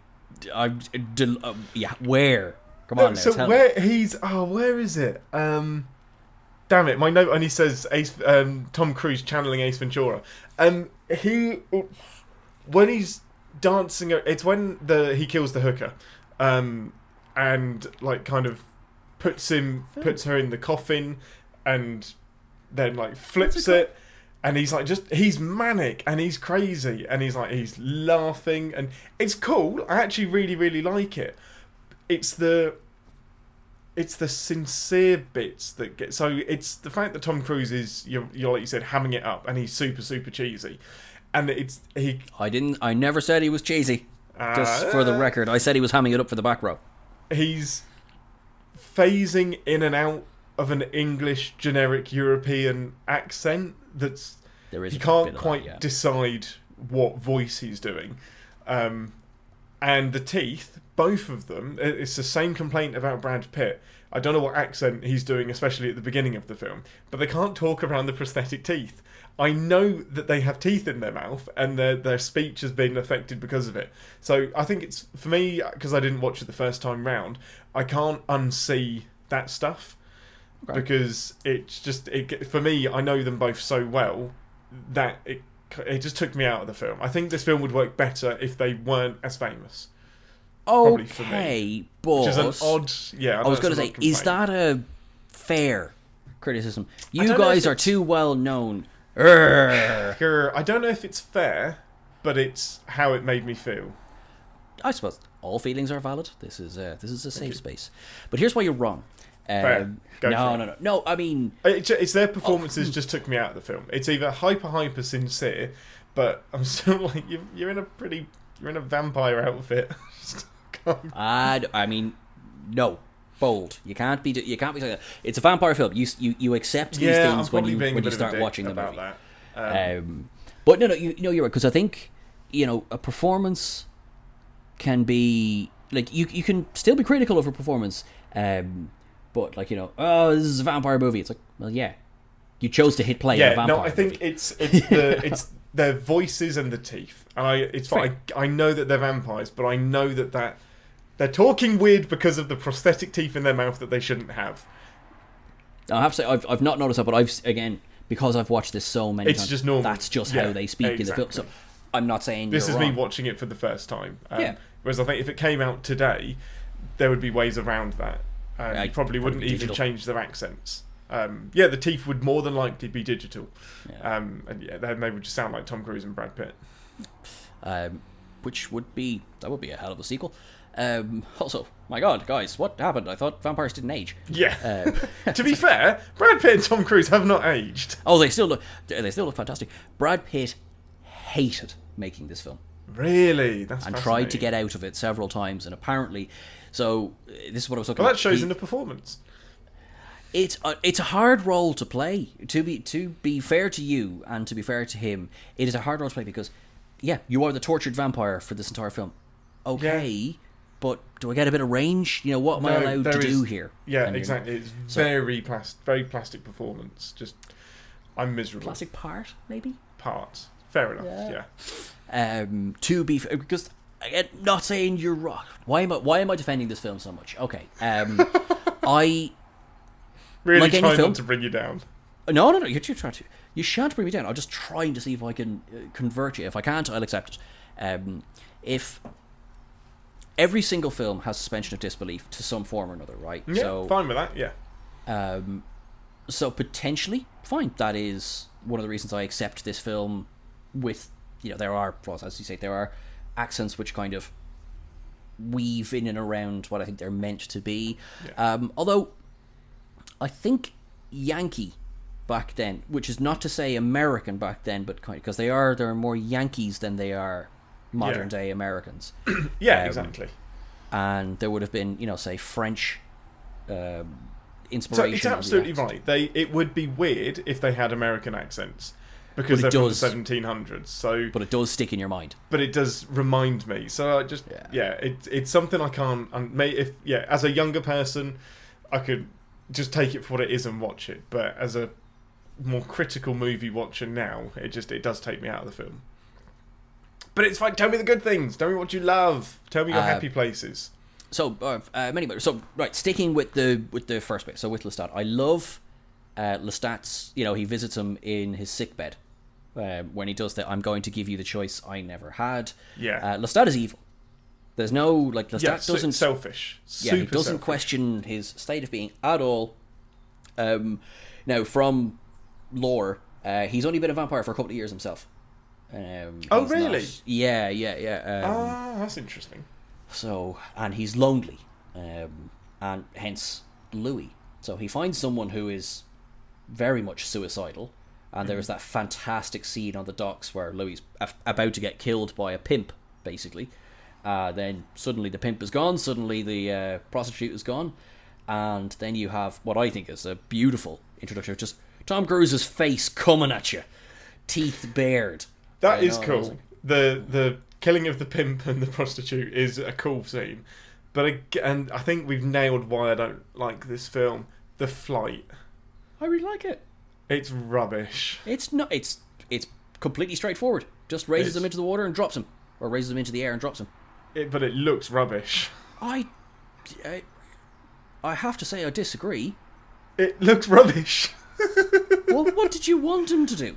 I, del- uh, yeah. Where? Come No, on now. so tell where me. he's oh where is it um damn it my note only says Ace um Tom Cruise channeling Ace Ventura um he when he's dancing it's when the he kills the hooker um and like kind of puts him puts her in the coffin and then like flips it and he's like just he's manic and he's crazy and he's like he's laughing and it's cool i actually really really like it it's the it's the sincere bits that get so it's the fact that Tom Cruise is you're, you're like you said hamming it up and he's super super cheesy and it's he I didn't. I never said he was cheesy. Just for the Uh, record, I said he was hamming it up for the back row. he's phasing in and out of an English generic European accent that's There is. he can't of that, quite yeah. decide what voice he's doing. Um, and the teeth, both of them, it's the same complaint about Brad Pitt. I don't know what accent he's doing, especially at the beginning of the film, but they can't talk around the prosthetic teeth. I know that they have teeth in their mouth and their their speech has been affected because of it. So I think it's for me because I didn't watch it the first time round. I can't unsee that stuff Okay. because it's just it for me. I know them both so well that it it just took me out of the film. I think this film would work better if they weren't as famous. probably for me. Okay, but Which is an odd, yeah. I was going to say, is that a fair criticism? You don't know if guys are too well known. I don't know if it's fair, but it's how it made me feel. I suppose all feelings are valid. This is uh, this is a safe space. But here's why you're wrong. Um. No, no, no, no. I mean, It, ju- it's their Oh, performances hmm. just took me out of the film. It's either hyper hyper sincere, but I'm still like you're, you're in a pretty you're in a vampire outfit. I, I mean, no, bold. You can't be. You can't be. saying that. It's a vampire film. You you, you accept these yeah, things when you when you bit of a start watching the about movie. that. Um, Um, but no, no, you, know you're right because I think you know a performance can be like you you can still be critical of a performance, um, but like you know, oh, this is a vampire movie. It's like, well, yeah, you chose to hit play Yeah, vampire. no, I think movie. it's it's the it's their voices and the teeth. And I it's fine. I, I know that they're vampires, but I know that that they're talking weird because of the prosthetic teeth in their mouth that they shouldn't have. I have to say I've I've not noticed that, but I've again because I've watched this so many It's times. just normal. That's just Yeah, how they speak in the film. So. I'm not saying This is me watching it for the first time. Um, Yeah. Whereas I think if it came out today, there would be ways around that. Um, Yeah, you probably wouldn't even digital. change their accents. Um, yeah, the teeth would more than likely be digital. Yeah. Um, and yeah, then they would just sound like Tom Cruise and Brad Pitt. um, which would be that would be a hell of a sequel. Um, also, my God, guys, what happened? I thought vampires didn't age. Yeah. Uh, to be fair, Brad Pitt and Tom Cruise have not aged. oh, they still look they still look fantastic. Brad Pitt hated making this film Really? That's and tried to get out of it several times, and apparently, so this is what I was talking Well, about. that shows He- in the performance. it's a, it's a hard role to play. To be to be fair to you and to be fair to him, it is a hard role to play because, yeah, you are the tortured vampire for this entire film. Okay, but do I get a bit of range? You know, what am I No, allowed to there do here? Yeah, And exactly. It's so- very plastic, very plastic performance. Just, I'm miserable. Plastic part, maybe. parts. Fair enough. Yeah. Yeah. Um, to be because again, not saying you're wrong. Why am I why am I defending this film so much? Okay, um, I Really Like any try film? not to bring you down. No, no, no. You're, you're trying to. You shan't bring me down. I'm just trying to see if I can uh, convert you. If I can't, I'll accept it. Um, if every single film has suspension of disbelief to some form or another, right? Yeah, so, fine with that. Yeah. um, so potentially, fine. That is one of the reasons I accept this film. With you know, there are flaws, as you say, there are accents which kind of weave in and around what I think they're meant to be. Yeah. Um, although I think Yankee back then, which is not to say American back then, but kind because they are there are more Yankees than they are modern Yeah. day Americans, Yeah, Um, exactly. and there would have been you know say French um, So inspiration. it's of the absolutely right. They it would be weird if they had American accents because they're it from does. the 1700s. So, but it does stick in your mind. but it does remind me. So I just Yeah. yeah, it, it's something I can't. And may if yeah, as a younger person, I could just take it for what it is and watch it. But as a more critical movie watcher now, it just it does take me out of the film. But it's fine. Tell me the good things. Tell me what you love. Tell me your Uh, happy places. So uh, uh, many. So right, sticking with the with the first bit. So with Lestat, I love uh, Lestat's. You know, he visits him in his sick bed um, when he does that. I'm going to give you the choice I never had. Yeah. Uh, Lestat is evil. There's no like Lestat Yeah, doesn't. selfish. yeah, he doesn't selfish. question his state of being at all. Um, now from lore, uh, he's only been a vampire for a couple of years himself. Um, Oh, really? not- yeah, yeah, yeah. Um, Ah, that's interesting. so, and he's lonely, um, and hence Louis. So he finds someone who is very much suicidal, and there's that fantastic scene on the docks where Louis about to get killed by a pimp, basically. Uh, then suddenly the pimp is gone, suddenly the uh, prostitute is gone, and then you have what I think is a beautiful introduction of just Tom Cruise's face coming at you, teeth bared. That is know, cool. The the killing of the pimp and the prostitute is a cool scene, but ag- and I think we've nailed why I don't like this film. The flight, I really like it. It's rubbish. It's not. It's it's completely straightforward. Just raises It's- him into the water and drops them, or raises them into the air and drops them. It, but it looks rubbish. I, I, I have to say I disagree. It looks rubbish. well, what did you want him to do?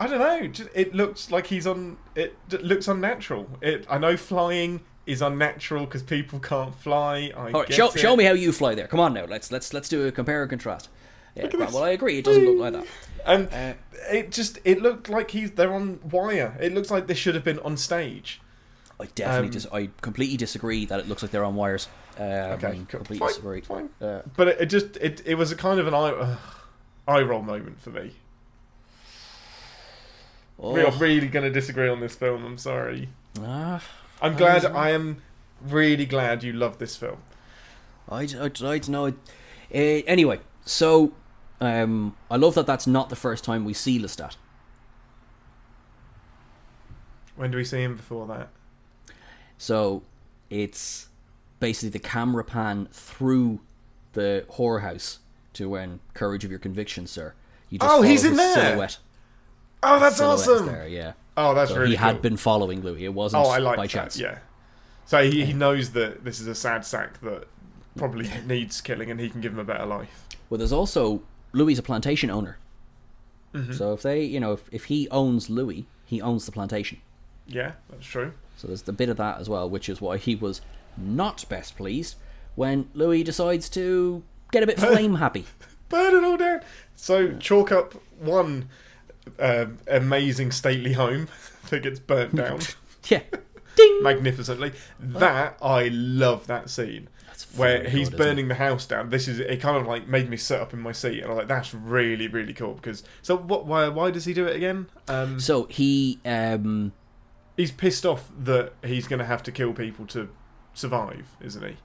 I don't know. It looks like he's on. It looks unnatural. It. I know flying is unnatural because people can't fly. I All right, get show, it. show me how you fly there. Come on now. Let's let's let's do a compare and contrast. Yeah, right, well, I agree. It doesn't look like that. And Uh, it just it looked like he's they're on wire. It looks like they should have been on stage. I definitely Um, dis- I completely disagree that it looks like they're on wires. Um, Okay, cool. completely fine, disagree. fine. Uh, But it, it just it it was a kind of an eye uh, eye roll moment for me. We are oh, really going to disagree on this film. I'm sorry. ah, I'm glad. is- I am really glad you love this film. I, I, I don't know. Uh, anyway, so um, I love that that's not the first time we see Lestat. When do we see him before that? So it's basically the camera pan through the whorehouse to when Courage of Your Convictions, sir. You just Oh, he's in there! Silhouette. Oh, that's awesome. There, yeah. Oh, that's So really he had been following Louis. It wasn't Oh, I like by that. chance. Yeah. So he, he knows that this is a sad sack that probably needs killing, and he can give him a better life. Well, there's also Louis is a plantation owner. Mm-hmm. So if they, you know, if, if he owns Louis, he owns the plantation. Yeah, that's true. So there's the bit of that as well, which is why he was not best pleased when Louis decides to get a bit flame happy. Burn it all down. So chalk up one um, amazing stately home that gets burnt down Yeah. Ding! magnificently. That I love that scene. Where he's isn't burning the house down. This is it. Kind of like made me sit up in my seat, and I'm like, "That's really, really cool." Because so, what? Why? Why does he do it again? Um, So he, um, he's pissed off that he's going to have to kill people to survive, isn't he?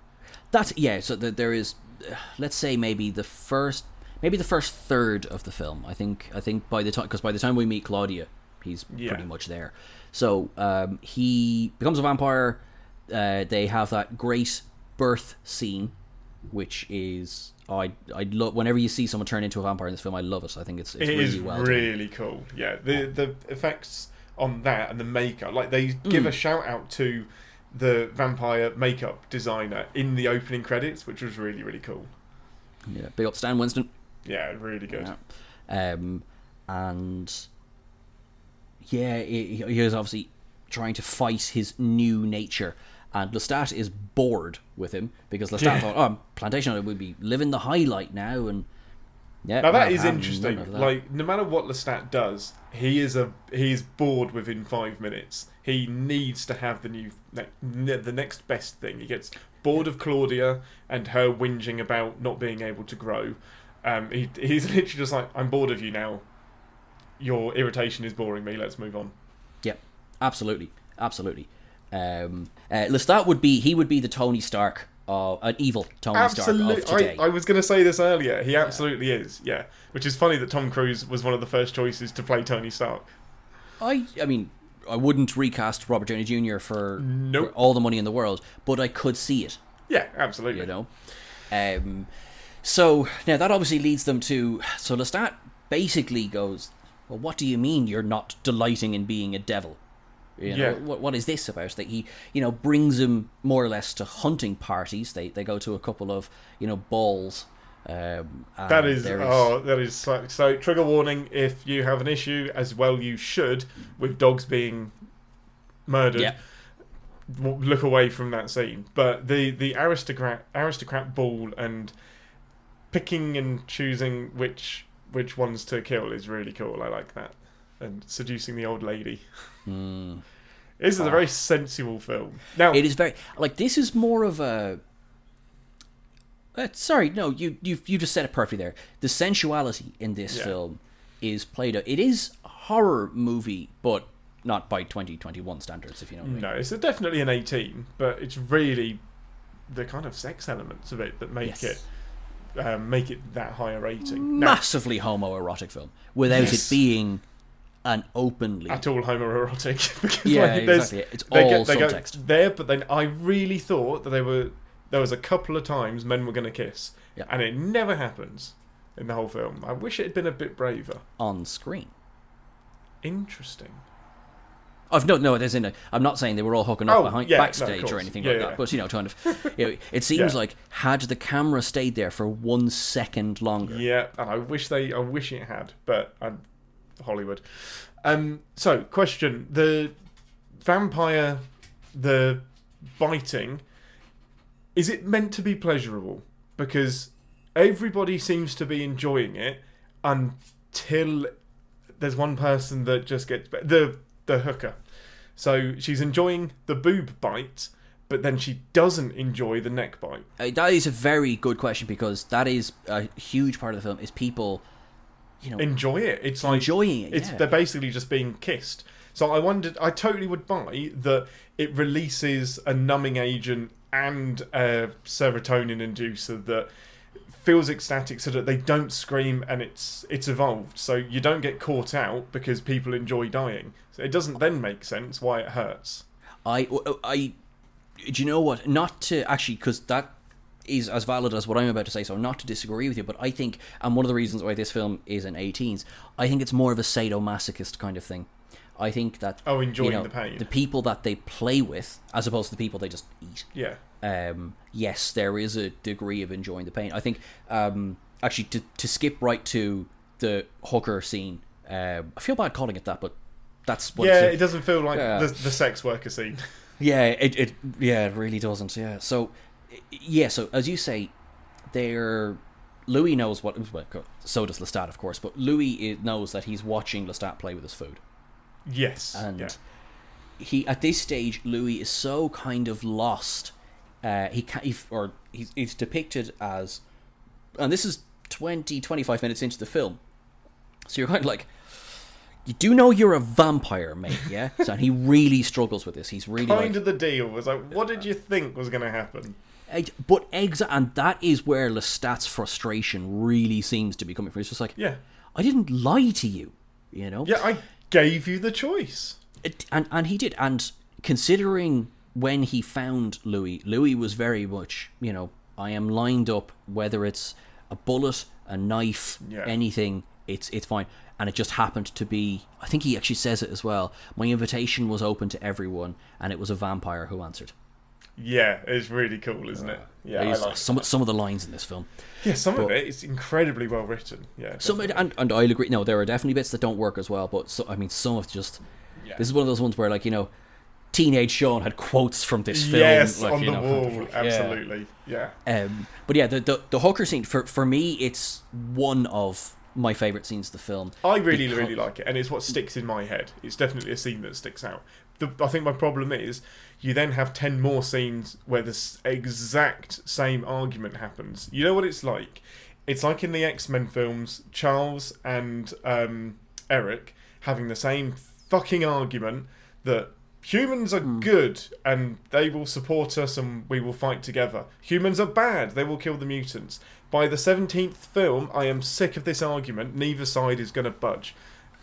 That's yeah. So that there is, uh, let's say maybe the first, maybe the first third of the film. I think I think by the time because by the time we meet Claudia, he's Yeah. pretty much there. So um, he becomes a vampire. Uh, they have that great birth scene, which is I I love whenever you see someone turn into a vampire in this film. I love it. I think it's it's It really is well done. really cool. Yeah, the the effects on that and the makeup, like they give Mm. a shout out to the vampire makeup designer in the opening credits, which was really really cool. Yeah, big up Stan Winston. Yeah, really good. Yeah. Um, and yeah, he, he is obviously trying to fight his new nature. And Lestat is bored with him because Lestat Yeah. thought, "Oh, plantation owner would be living the highlight now," and yeah, Now that is interesting. that. Like no matter what Lestat does, he is a he is bored within five minutes. He needs to have the new ne- ne- the next best thing. He gets bored of Claudia and her whinging about not being able to grow. Um, he, he's literally just like, I'm bored of you now. Your irritation is boring me. Let's move on. yeah, absolutely, absolutely. Um, uh, Lestat would be he would be the Tony Stark of an evil Tony Stark of Absolutely. today. I, I was going to say this earlier. He absolutely is. Yeah. Which is funny that Tom Cruise was one of the first choices to play Tony Stark. I I mean I wouldn't recast Robert Downey Jr. for, Nope. for all the money in the world, but I could see it. Yeah, absolutely. You know, um, so now that obviously leads them to so Lestat basically goes, well, what do you mean you're not delighting in being a devil? You know, Yeah. what, what is this about? That he, you know, brings him more or less to hunting parties. They they go to a couple of you know balls. Um, That is, there oh, that is so, so. Trigger warning: if you have an issue, as well you should, with dogs being murdered, Yeah. look away from that scene. But the the aristocrat aristocrat ball and picking and choosing which which ones to kill is really cool. I like that, and seducing the old lady. This is a very sensual film. Now. It is very like this is more of a. Uh, sorry, no, you you you just said it perfectly there. The sensuality in this Yeah. film is played out. It is a horror movie, but not by 2021 standards, if you know what I mean. no, it's definitely an eighteen, but it's really the kind of sex elements of it that make Yes. it um, make it that higher a rating. Now, Massively homoerotic film without Yes. it being an openly. at all homoerotic because Yeah, like, exactly. It's they all go, they go subtext. there, but then I really thought that they were there was a couple of times men were going to kiss, Yeah. and it never happens in the whole film. I wish it had been a bit braver. on screen. Interesting. I've no no. There's in a, I'm not saying they were all hooking up Oh, behind yeah, no, backstage or anything Yeah, like yeah. that, but you know, kind of. You know, it seems like had the camera stayed there for one second longer, Yeah, and I wish they, I wish it had, but I'm Hollywood. Um, so question: the vampire, the biting, is it meant to be pleasurable? Because everybody seems to be enjoying it until there's one person that just gets the the hooker. So she's enjoying the boob bite, but then she doesn't enjoy the neck bite. Uh, that is a very good question because that is a huge part of the film. Is people, you know, enjoy it. It's like Enjoying it, It's yeah. they're basically just being kissed. So I wondered. I totally would buy that it releases a numbing agent and a serotonin inducer that feels ecstatic, so that they don't scream and it's it's evolved. So you don't get caught out because people enjoy dying. So it doesn't then make sense why it hurts. I I do you know what? Not to actually, because that is as valid as what I'm about to say. So not to disagree with you, but I think, and one of the reasons why this film is an 18s, I think it's more of a sadomasochist kind of thing. I think that Oh, enjoying you know, the pain. the people that they play with, as opposed to the people they just eat. Yeah. Um, yes, there is a degree of enjoying the pain. I think um, actually to to skip right to the hooker scene. Uh, I feel bad calling it that, but that's what yeah, it doesn't feel like Yeah. the, the sex worker scene. yeah, it, it yeah, it really doesn't. Yeah. So yeah, so as you say, they're Louis knows what so does Lestat, of course, but Louis i- knows that he's watching Lestat play with his food. yes. And yeah. he at this stage, Louis is so kind of lost. Uh, he can he, or he's, he's depicted as, and this is 20, 25 minutes into the film. So you're kind of like, you do know you're a vampire, mate, yeah? So and he really struggles with this. He's really like, Kind of the deal was like, what did you think was going to happen? But exa- and that is where Lestat's frustration really seems to be coming from. It's just like, Yeah. I didn't lie to you, you know. Yeah, I gave you the choice. It, and and he did. And considering when he found Louis, Louis was very much, you know, I am lined up. Whether it's a bullet, a knife, Yeah. anything, it's it's fine. And it just happened to be. I think he actually says it as well. My invitation was open to everyone, and it was a vampire who answered. Yeah, it's really cool, isn't it? Yeah, I like some some of the lines in this film. Yeah, some of it is incredibly well written. Yeah. Some and and I'll agree. No, there are definitely bits that don't work as well. But so I mean, some of just Yeah. this is one of those ones where like you know, teenage Sean had quotes from this film. Yes, like, on you the know, wall, yeah. absolutely. Yeah. Um, but yeah, the, the the hooker scene for for me, it's one of my favorite scenes of the film. I really, Because- really like it, and it's what sticks in my head. It's definitely a scene that sticks out. The, I think my problem is you then have 10 more scenes where the exact same argument happens. You know what it's like? It's like in the X Men films, Charles and um, Eric having the same fucking argument that humans are good and they will support us and we will fight together. Humans are bad, they will kill the mutants. By the 17th film, I am sick of this argument. Neither side is going to budge.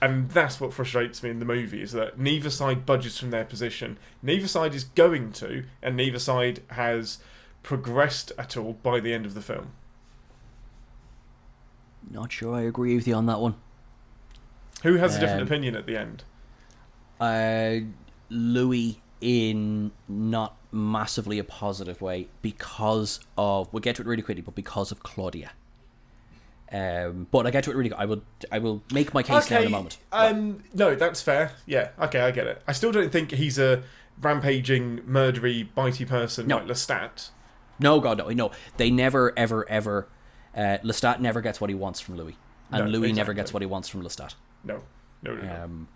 And that's what frustrates me in the movie is that neither side budges from their position. Neither side is going to, and neither side has progressed at all by the end of the film. Not sure I agree with you on that one. Who has a different Um, opinion at the end? Uh, Louis in not massively a positive way because of we'll get to it really quickly, but because of Claudia. Um, but I get to it really. I will. I will make my case now in a moment. Um, no, that's fair. Yeah, okay, I get it. I still don't think he's a rampaging, murdery, bitey person No. like Lestat. No, God, no, no. They never, ever, ever. Uh, Lestat never gets what he wants from Louis, and No, Louis never gets what he wants from Lestat. No, no, no, no. Um,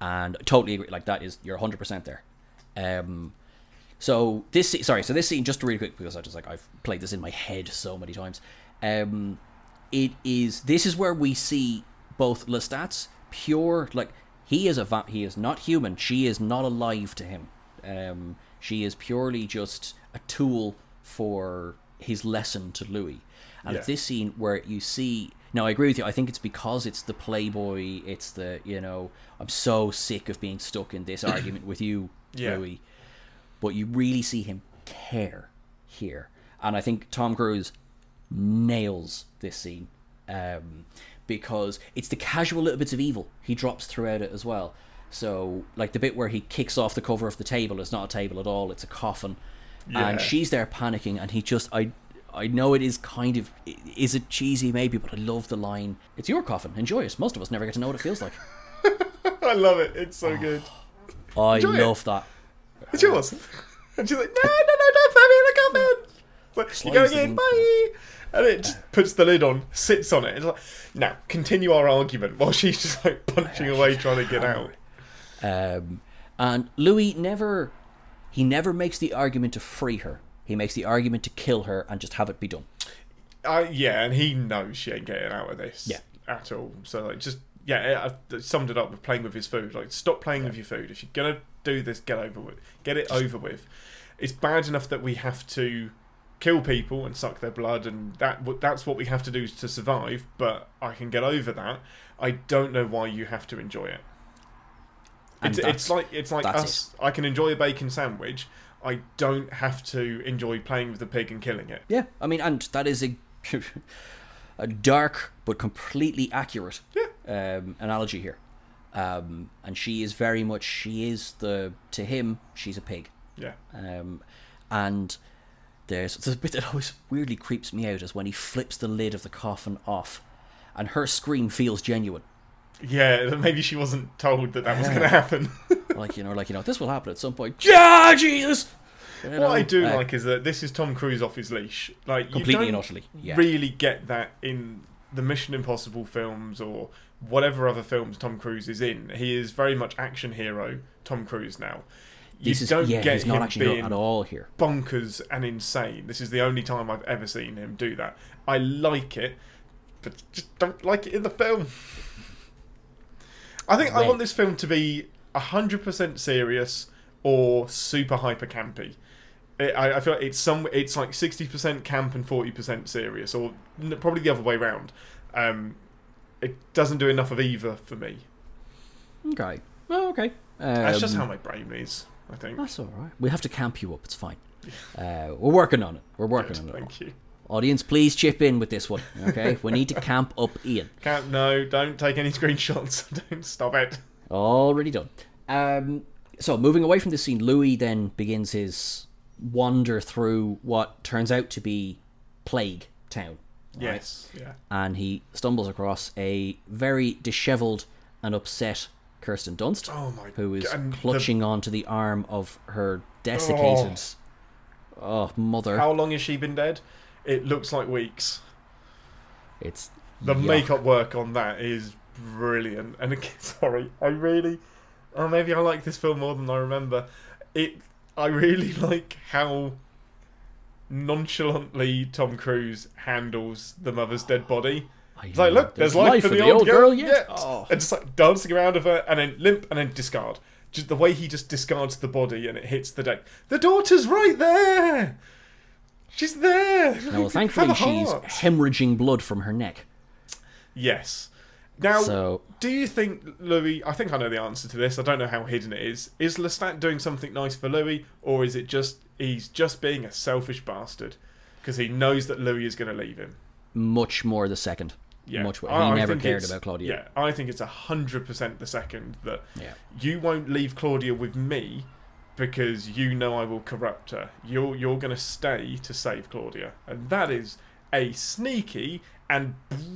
and totally agree. Like that is you're 100 percent there. Um, so this sorry, so this scene just really quick because I just like I've played this in my head so many times. Um, it is this is where we see both Lestat's pure like he is a va- he is not human. She is not alive to him. Um, she is purely just a tool for his lesson to Louis. And Yeah. it's this scene where you see now I agree with you. I think it's because it's the playboy. It's the you know I'm so sick of being stuck in this argument with you, Yeah. Louis. But you really see him care here, and I think Tom Cruise nails this scene um, because it's the casual little bits of evil he drops throughout it as well. So, like the bit where he kicks off the cover of the table, it's not a table at all; it's a coffin, Yeah. and she's there panicking, and he just I. I know it is kind of is it cheesy maybe, but I love the line. It's your coffin. Enjoy it. Most of us never get to know what it feels like. I love it. It's so good. I Enjoy it. love that. It's yours. And she's like, no, no, no, don't put me in the coffin. Like, you're it going in, in. bye. And it just puts the lid on, sits on it. It's like, now, continue our argument while she's just like punching away trying to get out. Um, and Louis never, he never makes the argument to free her. He makes the argument to kill her and just have it be done. Uh, yeah, and he knows she ain't getting out of this Yeah. at all. So, like, just, yeah, I summed it up with playing with his food. Like, stop playing with your food. If you're to do this, get over with Get it over with. It's bad enough that we have to kill people and suck their blood, and that that's what we have to do to survive. But I can get over that. I don't know why you have to enjoy it. It's, it's like it's like us. I can enjoy a bacon sandwich. I don't have to enjoy playing with the pig and killing it. Yeah, I mean, and that is a a dark but completely accurate um, analogy here. Um, and she is very much she is the to him she's a pig. Yeah. Um, and there's there's a bit that always weirdly creeps me out is when he flips the lid of the coffin off, and her scream feels genuine. Yeah, maybe she wasn't told that that was going to happen. Like you know, like you know, this will happen at some point. Yeah, Jesus. You know, what I do uh, like is that this is Tom Cruise off his leash. Like Completely and don't utterly, yeah. really get that in the Mission Impossible films or whatever other films Tom Cruise is in. He is very much action hero Tom Cruise now. You is don't yeah, get he's not him actually being at all here. bonkers and insane. This is the only time I've ever seen him do that. I like it, but just don't like it in the film. I think I want this film to be hundred percent serious or super hyper campy. It, I, I feel like it's some. It's like sixty percent camp and forty percent serious, or probably the other way around. Um, it doesn't do enough of either for me. Okay. Oh, okay. Um, That's just how my brain is. I think. That's all right. We have to camp you up. It's fine. Uh, we're working on it. We're working on it. Thank you. Audience, please chip in with this one. Okay, we need to camp up Ian. Can't. No, don't take any screenshots. don't stop it. Already done. Um, so moving away from this scene, Louis then begins his wander through what turns out to be Plague Town. right? Yes. Yeah. and he stumbles across a very dishevelled and upset Kirsten Dunst, Oh who is God, and the- clutching onto the arm of her desiccated oh. oh, mother. How long has she been dead? It looks like weeks. it's The yuck. makeup work on that is brilliant. And again, sorry, I really, or maybe I like this film more than I remember. It, I really like how nonchalantly Tom Cruise handles the mother's dead body. It's like, look, there's, life, for the, old girl, yet. Oh. And just like dancing around of her, and then limp, and then discard. Just the way he just discards the body and it hits the deck. The daughter's right there. She's there. Now, well, thankfully, she's hemorrhaging blood from her neck. Yes. Now, So- do you think Louis? I think I know the answer to this. I don't know how hidden it is. Is Lestat doing something nice for Louis, or is it just he's just being a selfish bastard because he knows that Louis is going to leave him? Much more the second. Yeah, Much. I- He I never think cared about Claudia. Yeah, I think it's a hundred percent the second that Yeah. you won't leave Claudia with me because you know I will corrupt her. You're you're going to stay to save Claudia, and that is a sneaky and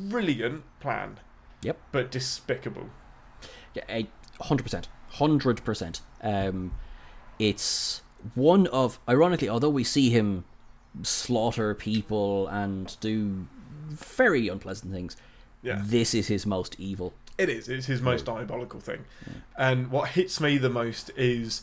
brilliant plan, Yep. but despicable. Yeah, a hundred percent, hundred percent. Um, it's one of ironically, although we see him slaughter people and do very unpleasant things, Yeah. this is his most evil. It is. It's his most diabolical thing. And what hits me the most is,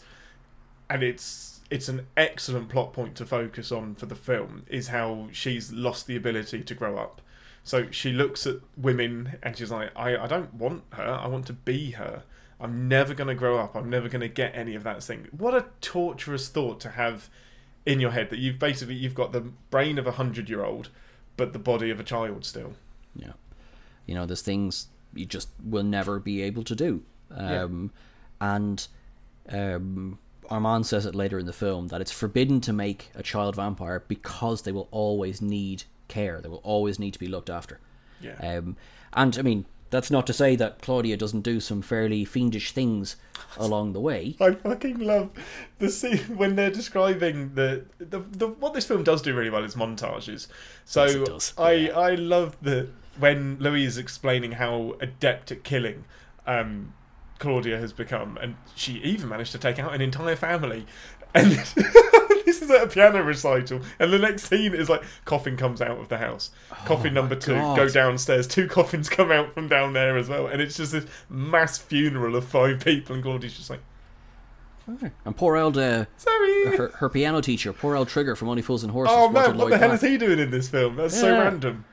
and it's it's an excellent plot point to focus on for the film, is how she's lost the ability to grow up. So she looks at women and she's like, I, I don't want her. I want to be her. I'm never going to grow up. I'm never going to get any of that thing. What a torturous thought to have in your head that you've basically you've got the brain of a hundred year old, but the body of a child still. Yeah, you know, there's things you just will never be able to do. Um, And um, Armand says it later in the film that it's forbidden to make a child vampire because they will always need care. They will always need to be looked after. Yeah. Um, and I mean, that's not to say that Claudia doesn't do some fairly fiendish things along the way. I fucking love the scene when they're describing the, the, the what this film does do really well is montages. So Yes, it does, I yeah. I love the when Louis is explaining how adept at killing um, Claudia has become, and she even managed to take out an entire family. And is at a piano recital, and the next scene is like coffin comes out of the house. coffin number two, God. go downstairs. Two coffins come out from down there as well, and it's just this mass funeral of five people, and Claudia's just like, And poor old uh, sorry. her, her piano teacher, poor old Trigger from Only Fools and Horses. Oh Roger man, what Lloyd the hell Wright. is he doing in this film? That's so random.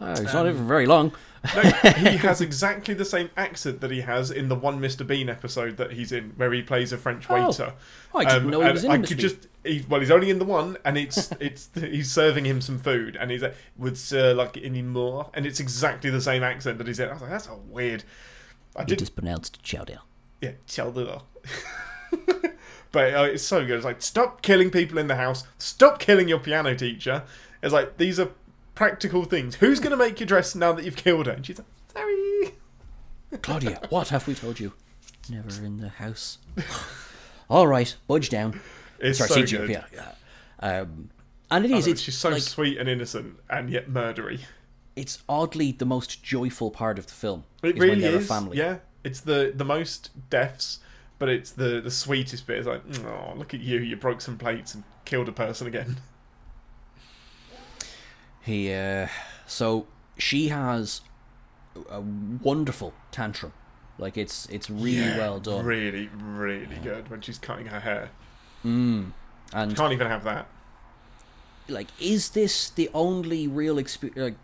Oh, he's not even very long. No, he has exactly the same accent that he has in the one Mr. Bean episode that he's in, where he plays a French Oh. waiter. Um, Oh, I didn't know he was in I could just, he, well, he's only in the one, and it's it's he's serving him some food, and he's like, "Would sir like any more?" And it's exactly the same accent that he's in. I was like, "That's a weird." I did, is pronounced chowder. yeah, chowder. But uh, it's so good. It's like stop killing people in the house. Stop killing your piano teacher. It's like these are practical things. Who's going to make your dress now that you've killed her? And she's like, sorry. Claudia, what have we told you? Never in the house. All right, budge down. It's Sorry, so CGI, good. yeah, yeah. Um, and it is. Oh, it's she's so like, sweet and innocent and yet murdery. it's oddly the most joyful part of the film. It is when really they're is. A family. Yeah, it's the the most deaths, but it's the the sweetest bit. It's like, oh, look at you! You broke some plates and killed a person again. He. Uh, so she has a wonderful tantrum. Like it's it's really Yeah, well done. Really, really good when she's cutting her hair. and Can't even have that. like, is this the only real exp- like,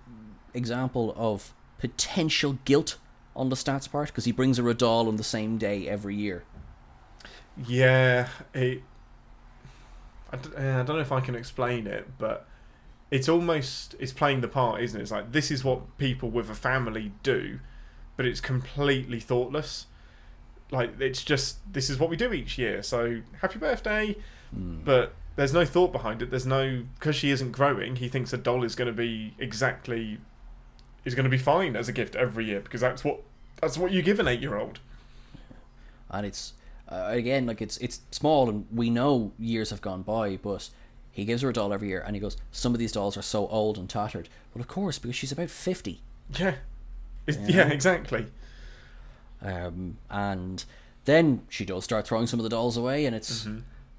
example of potential guilt on Lestat's part? Because he brings her a doll on the same day every year. Yeah, it. I d- I don't know if I can explain it, but it's almost it's playing the part, isn't it? It's like this is what people with a family do, but it's completely thoughtless. Like it's just this is what we do each year. So happy birthday, but there's no thought behind it. There's no because she isn't growing. He thinks a doll is going to be exactly is going to be fine as a gift every year because that's what that's what you give an eight year old. and it's uh, again like it's it's small and we know years have gone by but he gives her a doll every year and he goes some of these dolls are so old and tattered. Well of course because she's about 50 Yeah, yeah, exactly. um, and then she does start throwing some of the dolls away and it's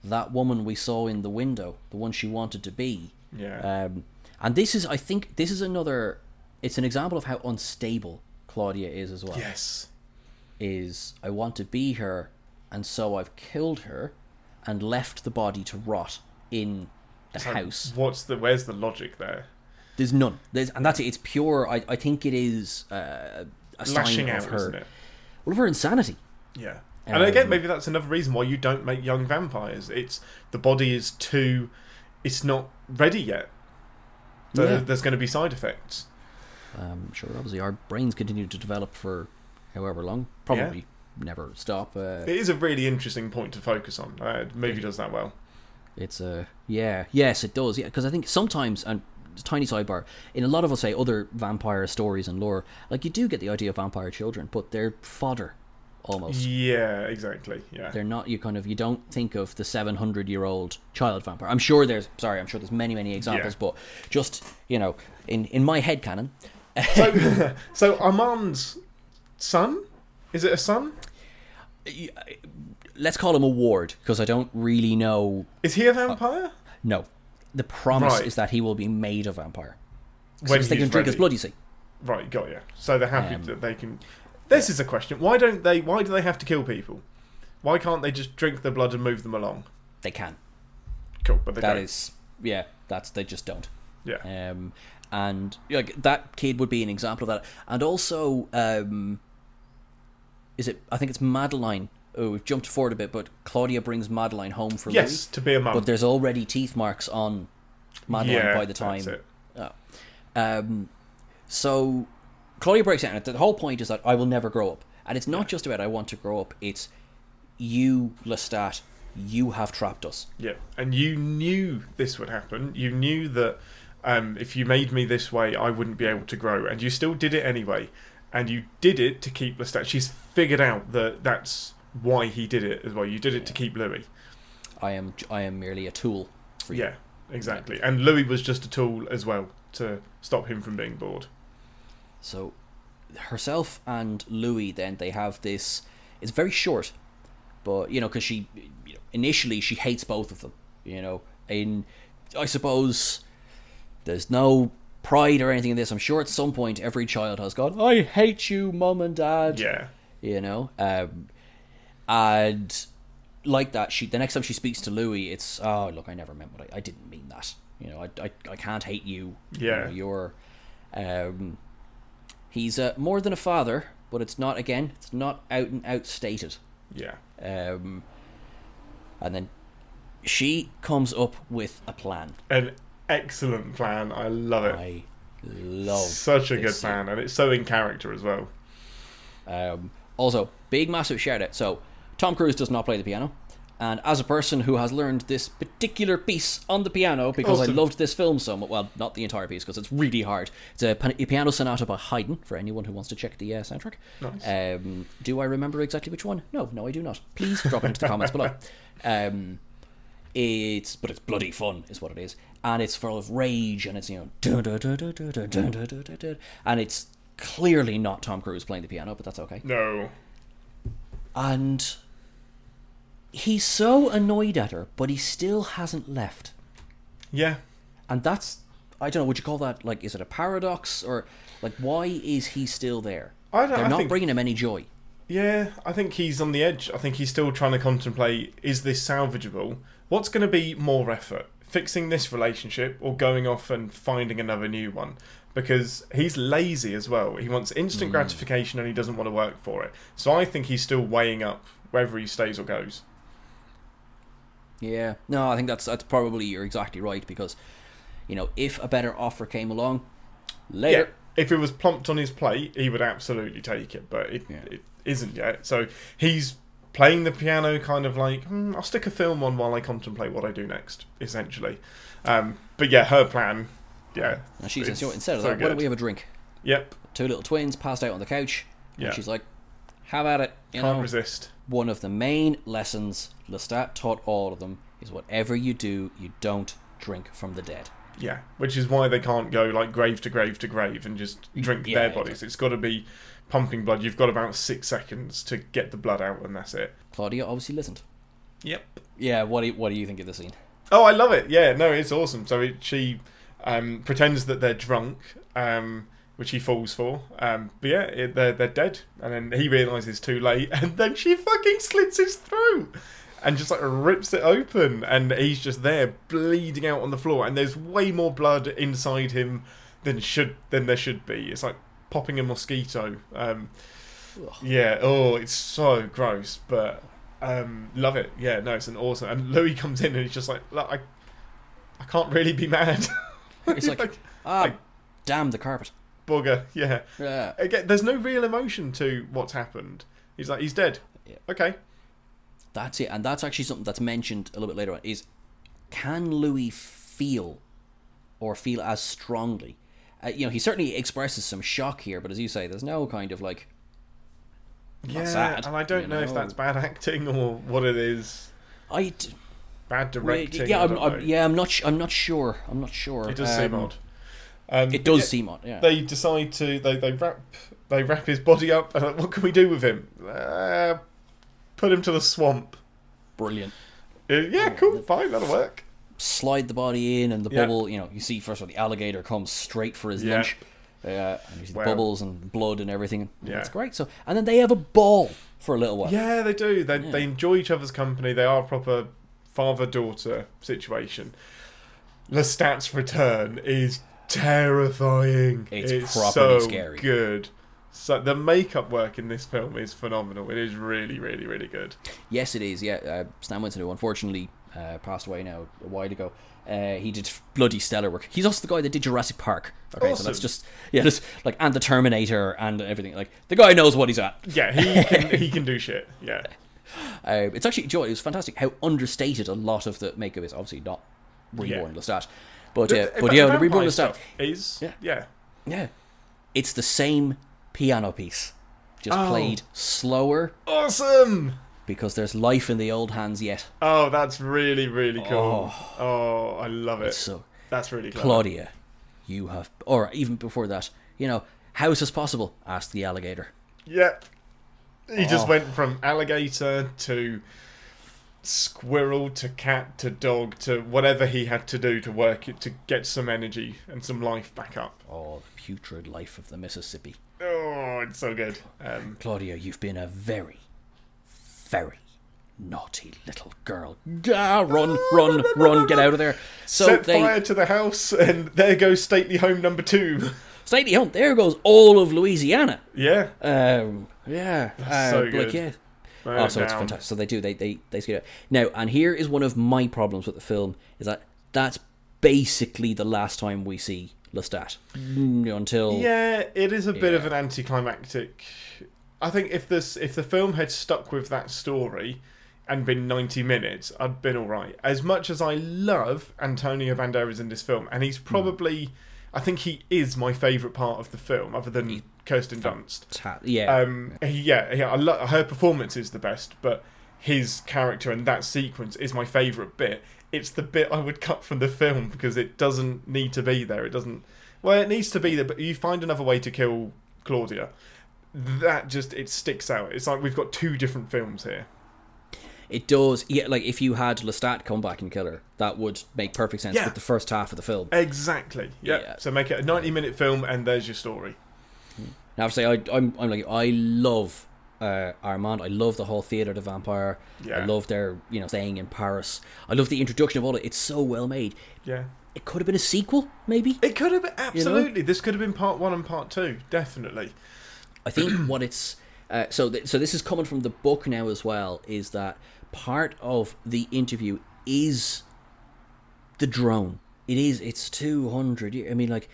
that woman we saw in the window the one she wanted to be. Yeah. um, and this is i think this is another it's an example of how unstable claudia is as well. Yes. is I want to be her, and so I've killed her and left the body to rot in the So house. What's the where's the logic there? There's none. There's, and that's it. It's pure. I, I think it is uh, a sign Lashing of out, her, isn't it? well, of her insanity. Yeah. And again, Um, maybe that's another reason why you don't make young vampires. It's the body is too, it's not ready yet. Yeah. There's going to be side effects. Um, sure, obviously our brains continue to develop for however long. Probably never stop. Uh, It is a really interesting point to focus on. Uh, the movie does that well. It's a yeah, yes, it does. Yeah, because I think sometimes and tiny sidebar in a lot of us say other vampire stories and lore, like you do get the idea of vampire children, but they're fodder almost. Yeah, exactly. Yeah. They're not you kind of you don't think of the seven hundred year old child vampire. I'm sure there's sorry, I'm sure there's many many examples, Yeah. but just you know in in my head canon, So, so Armand's son, is it a son? Let's call him a ward because I don't really know. Is he a vampire? No, the promise Right. is that he will be made a vampire. When they can drink his blood, you see. Right, got you. So they're happy Um, that they can. This is a question. Why don't they? Why do they have to kill people? Why can't they just drink their blood and move them along? They can. Cool, but they That don't. is, yeah, that's they just don't. yeah. Um, and like that kid would be an example of that. And also, um, is it? I think it's Madeline. Oh, we've jumped forward a bit, but Claudia brings Madeline home for yes, to be a Louis. mum. But there's already teeth marks on Madeline yeah, by the time. That's it. Oh. Um, so Claudia breaks down. The whole point is that I will never grow up, and it's not just about I want to grow up. It's you, Lestat. You have trapped us. Yeah, and you knew this would happen. You knew that um, if you made me this way, I wouldn't be able to grow, and you still did it anyway. And you did it to keep Lestat. She's figured out that that's why he did it as well. You did it to keep Louis. I am. I am merely a tool for you. Yeah, exactly. And Louis was just a tool as well to stop him from being bored. So herself and Louis then they have this. It's very short, but you know because she you know, initially she hates both of them. You know, in I suppose there's no pride or anything in this. I'm sure at some point every child has gone, "I hate you, mum and dad." Yeah, you know um and like that she the next time she speaks to louis it's oh look i never meant what i, I didn't mean that you know I, I, I can't hate you You Yeah. know, you're um he's uh, more than a father but it's not again it's not out and out stated yeah, um and then she comes up with a plan an excellent plan. I love it. i love Such a good scene. plan, and it's so in character as well. Um, also, big massive shout out. So, Tom Cruise does not play the piano. And as a person who has learned this particular piece on the piano because awesome. I loved this film so much, well, not the entire piece because it's really hard. It's a, pan- a, piano sonata by Haydn for anyone who wants to check the uh, soundtrack. Nice. Um, do I remember exactly which one? No, no, I do not. Please drop it into the comments below. Um, it's but it's bloody fun is what it is, and it's full of rage and it's you know and it's clearly not Tom Cruise playing the piano, but that's okay. No. And he's so annoyed at her, but he still hasn't left, Yeah. and that's I don't know. Would you call that like is it a paradox or like why is he still there? I don't- They're I not think- bringing him any joy. Yeah, I think he's on the edge. I think he's still trying to contemplate is this salvageable? What's going to be more effort? Fixing this relationship or going off and finding another new one? Because he's lazy as well. He wants instant hmm. gratification and he doesn't want to work for it. So I think he's still weighing up whether he stays or goes. Yeah, no, I think that's that's probably you're exactly right because, you know, if a better offer came along, later. Yeah, if it was plumped on his plate, he would absolutely take it, but it, Yeah. it isn't yet. So he's playing the piano, kind of like, hmm, I'll stick a film on while I contemplate what I do next, essentially. Um, but yeah, her plan, yeah. And she says, instead of so that, why don't we have a drink? Yep, Two little twins passed out on the couch. Yeah. And she's like, how about it? You can't know, resist. one of the main lessons Lestat taught all of them is whatever you do, you don't drink from the dead. Yeah, which is why they can't go like grave to grave to grave and just drink Yeah, their bodies. It's got to be pumping blood. You've got about six seconds to get the blood out, and that's it. Claudia obviously listened. Yep. Yeah, what do you, what do you think of the scene? Oh, I love it. Yeah, no, it's awesome. So it, she um, pretends that they're drunk, um, which he falls for. Um, but yeah, it, they're they're dead, and then he realizes too late, and then she fucking slits his throat. And just like rips it open, and he's just there bleeding out on the floor. And there's way more blood inside him than should than there should be. It's like popping a mosquito. Um, yeah. Oh, it's so gross, but um, love it. Yeah. No, it's an awesome. And Louis comes in and he's just like, Look, I, I can't really be mad. It's like, ah, like- damn the carpet. Bugger. Yeah. Yeah. Again, there's no real emotion to what's happened. He's like, he's dead. Yeah. Okay. That's it, and that's actually something that's mentioned a little bit later on. Is can Louis feel, or feel as strongly? Uh, you know, he certainly expresses some shock here, but as you say, there's no kind of like. Yeah. sad, and I don't you know, if that's bad acting or what it is. I. d- Bad directing. yeah, I'm, I'm, yeah, I'm not. sh- I'm not sure. I'm not sure. It does seem Um, odd. Um, It does yeah, seem odd. Yeah. They decide to they they wrap they wrap his body up. And like, what can we do with him? Uh, put him to the swamp. Brilliant. Uh, yeah, cool, fine, that'll work. Slide the body in, and the Yeah. bubble. You know, you see first of all the alligator comes straight for his Yeah. lunch. Yeah, and you see the Wow. bubbles and blood and everything. Yeah. It's great. So, and then they have a ball for a little while. Yeah, they do. They they enjoy each other's company. They are a proper father daughter situation. Lestat's return is terrifying. It's so properly scary. good. So the makeup work in this film is phenomenal. It is really, really, really good. Yes, it is. Yeah, uh, Stan Winston, who unfortunately uh, passed away now a while ago, uh, he did bloody stellar work. He's also the guy that did Jurassic Park. Okay, so that's just yeah, just like and the Terminator and everything. Like the guy knows what he's at. Yeah, he can he can do shit. Yeah. Uh, it's actually Joy. It was fantastic how understated a lot of the makeup is. Obviously not reborn Yeah. Lestat, but uh, In but yeah, the reborn stuff is Yeah. yeah. Yeah, it's the same piano piece, just Oh. played slower Awesome. because there's life in the old hands yet. Oh, that's really really cool. Oh, I love it. So That's really clever. Claudia, you have, or even before that, you know, how is this possible? asked the alligator. Yep. He just Oh. went from alligator to squirrel to cat to dog to whatever he had to do to work it to get some energy and some life back up. Oh, the putrid life of the Mississippi. Oh, it's so good. Um, Claudia, you've been a very, very naughty little girl. Ah, run, run, run, get out of there. So set they fire to the house, and there goes stately home number two. stately home. There goes all of Louisiana. yeah. Um, yeah, uh, so like, good. yeah. Burn Oh, so it's fantastic. So they do. They they they skate it. Now, and here is one of my problems with the film is that that's basically the last time we see Lestat Mm, until Yeah, it is a bit of an anticlimactic. I think if this if the film had stuck with that story, and been 90 minutes, I'd been all right. As much as I love Antonio Banderas in this film, and he's probably, I think he is my favourite part of the film, other than Kirsten Dunst. Ta- yeah. Um, yeah, yeah, I lo- her performance is the best, but his character and that sequence is my favourite bit. It's the bit I would cut from the film because it doesn't need to be there. It doesn't. Well, it needs to be there, but you find another way to kill Claudia. That just it sticks out. It's like we've got two different films here. It does, yeah. Like if you had Lestat come back and kill her, that would make perfect sense Yeah. with the first half of the film. Exactly. Yeah. Yeah. So make it a ninety-minute film, and there's your story. Now, I have to say, I, I'm, I'm like, I love uh, Armand. I love the whole Theatre de Vampire. Yeah. I love their, you know, staying in Paris. I love the introduction of all it. It's so well made. Yeah. It could have been a sequel, maybe. It could have been absolutely. This could have been part one and part two. Definitely. I think what it's uh, so th- so this is coming from the book now as well is that part of the interview is the drone. It is it's 200 I mean like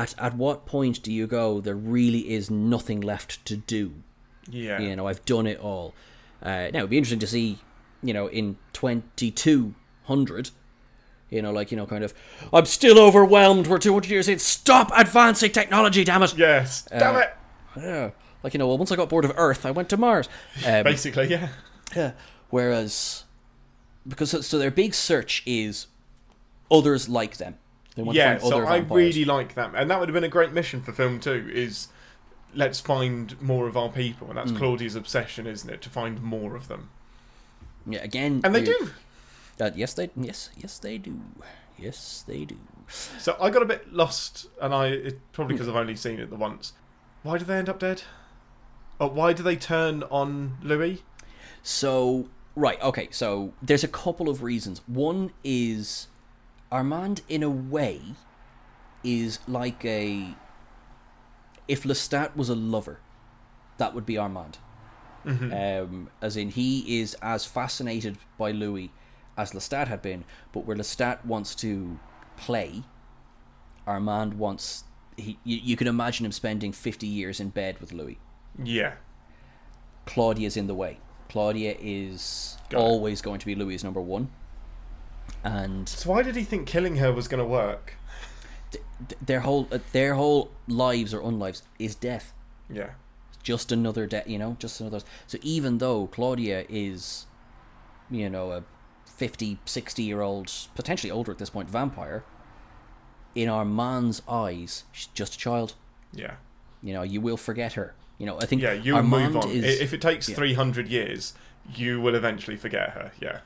at at what point do you go there really is nothing left to do? Yeah. You know, I've done it all. Uh, now it'd be interesting to see, you know, in 2200 you know, like, you know, kind of, I'm still overwhelmed. We're 200 years in. Stop advancing technology, damn it. Yes. Damn Uh, it. Yeah. Like, you know, well, once I got bored of Earth, I went to Mars. Um, Basically, yeah. yeah. Whereas, because so, so their big search is others like them. They want Yeah. to find So other I vampires. really like that, and that would have been a great mission for film two. Is let's find more of our people, and that's Hmm. Claudia's obsession, isn't it? To find more of them, Yeah, again. and they do. Uh, yes, they. Yes, yes, they do. Yes, they do. So I got a bit lost, and I it, probably because I've only seen it the once. Why do they end up dead? Oh, why do they turn on Louis? So right, okay. So there's a couple of reasons. One is Armand, in a way, is like a. If Lestat was a lover, that would be Armand. Um, as in, he is as fascinated by Louis as Lestat had been, but where Lestat wants to play, Armand wants. He, you, you can imagine him spending 50 years in bed with Louis. Yeah. Claudia's in the way. Claudia is Got it. always going to be Louis' number one. And So why did he think killing her was going to work? th- th- their whole uh, their whole lives or unlives is death. Yeah. Just another death, you know, just another. So even though Claudia is, you know, a 50, 60 year old, potentially older at this point, vampire, in Armand's eyes, she's just a child. Yeah. You know, you will forget her. You know, I think Yeah. You Armand move on. is if it takes yeah. three hundred years, you will eventually forget her. Yeah.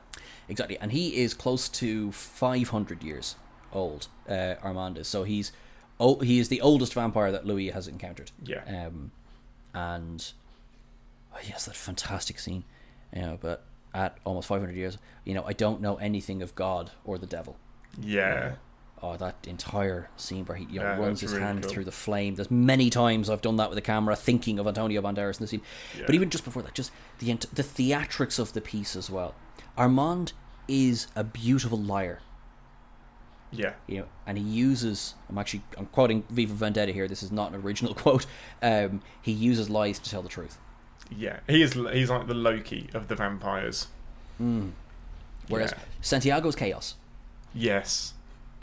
Exactly, and he is close to 500 years old. Uh, Armand is so he's oh he is the oldest vampire that Louis has encountered. Yeah. Um, and oh, yes, that fantastic scene. You know, but at almost 500 years, you know, I don't know anything of God or the devil. Yeah. Oh, that entire scene where he you know, Yeah, runs his really hand cool. through the flame. There's many times I've done that with the camera, thinking of Antonio Banderas in the scene. But even just before that, just the ent- the theatrics of the piece as well. Armand is a beautiful liar, Yeah. you know, and he uses. I'm actually I'm quoting V for Vendetta here. This is not an original quote. Um, he uses lies to tell the truth. Yeah. He is. He's like the Loki of the vampires. Whereas Yeah. Santiago's chaos. Yes.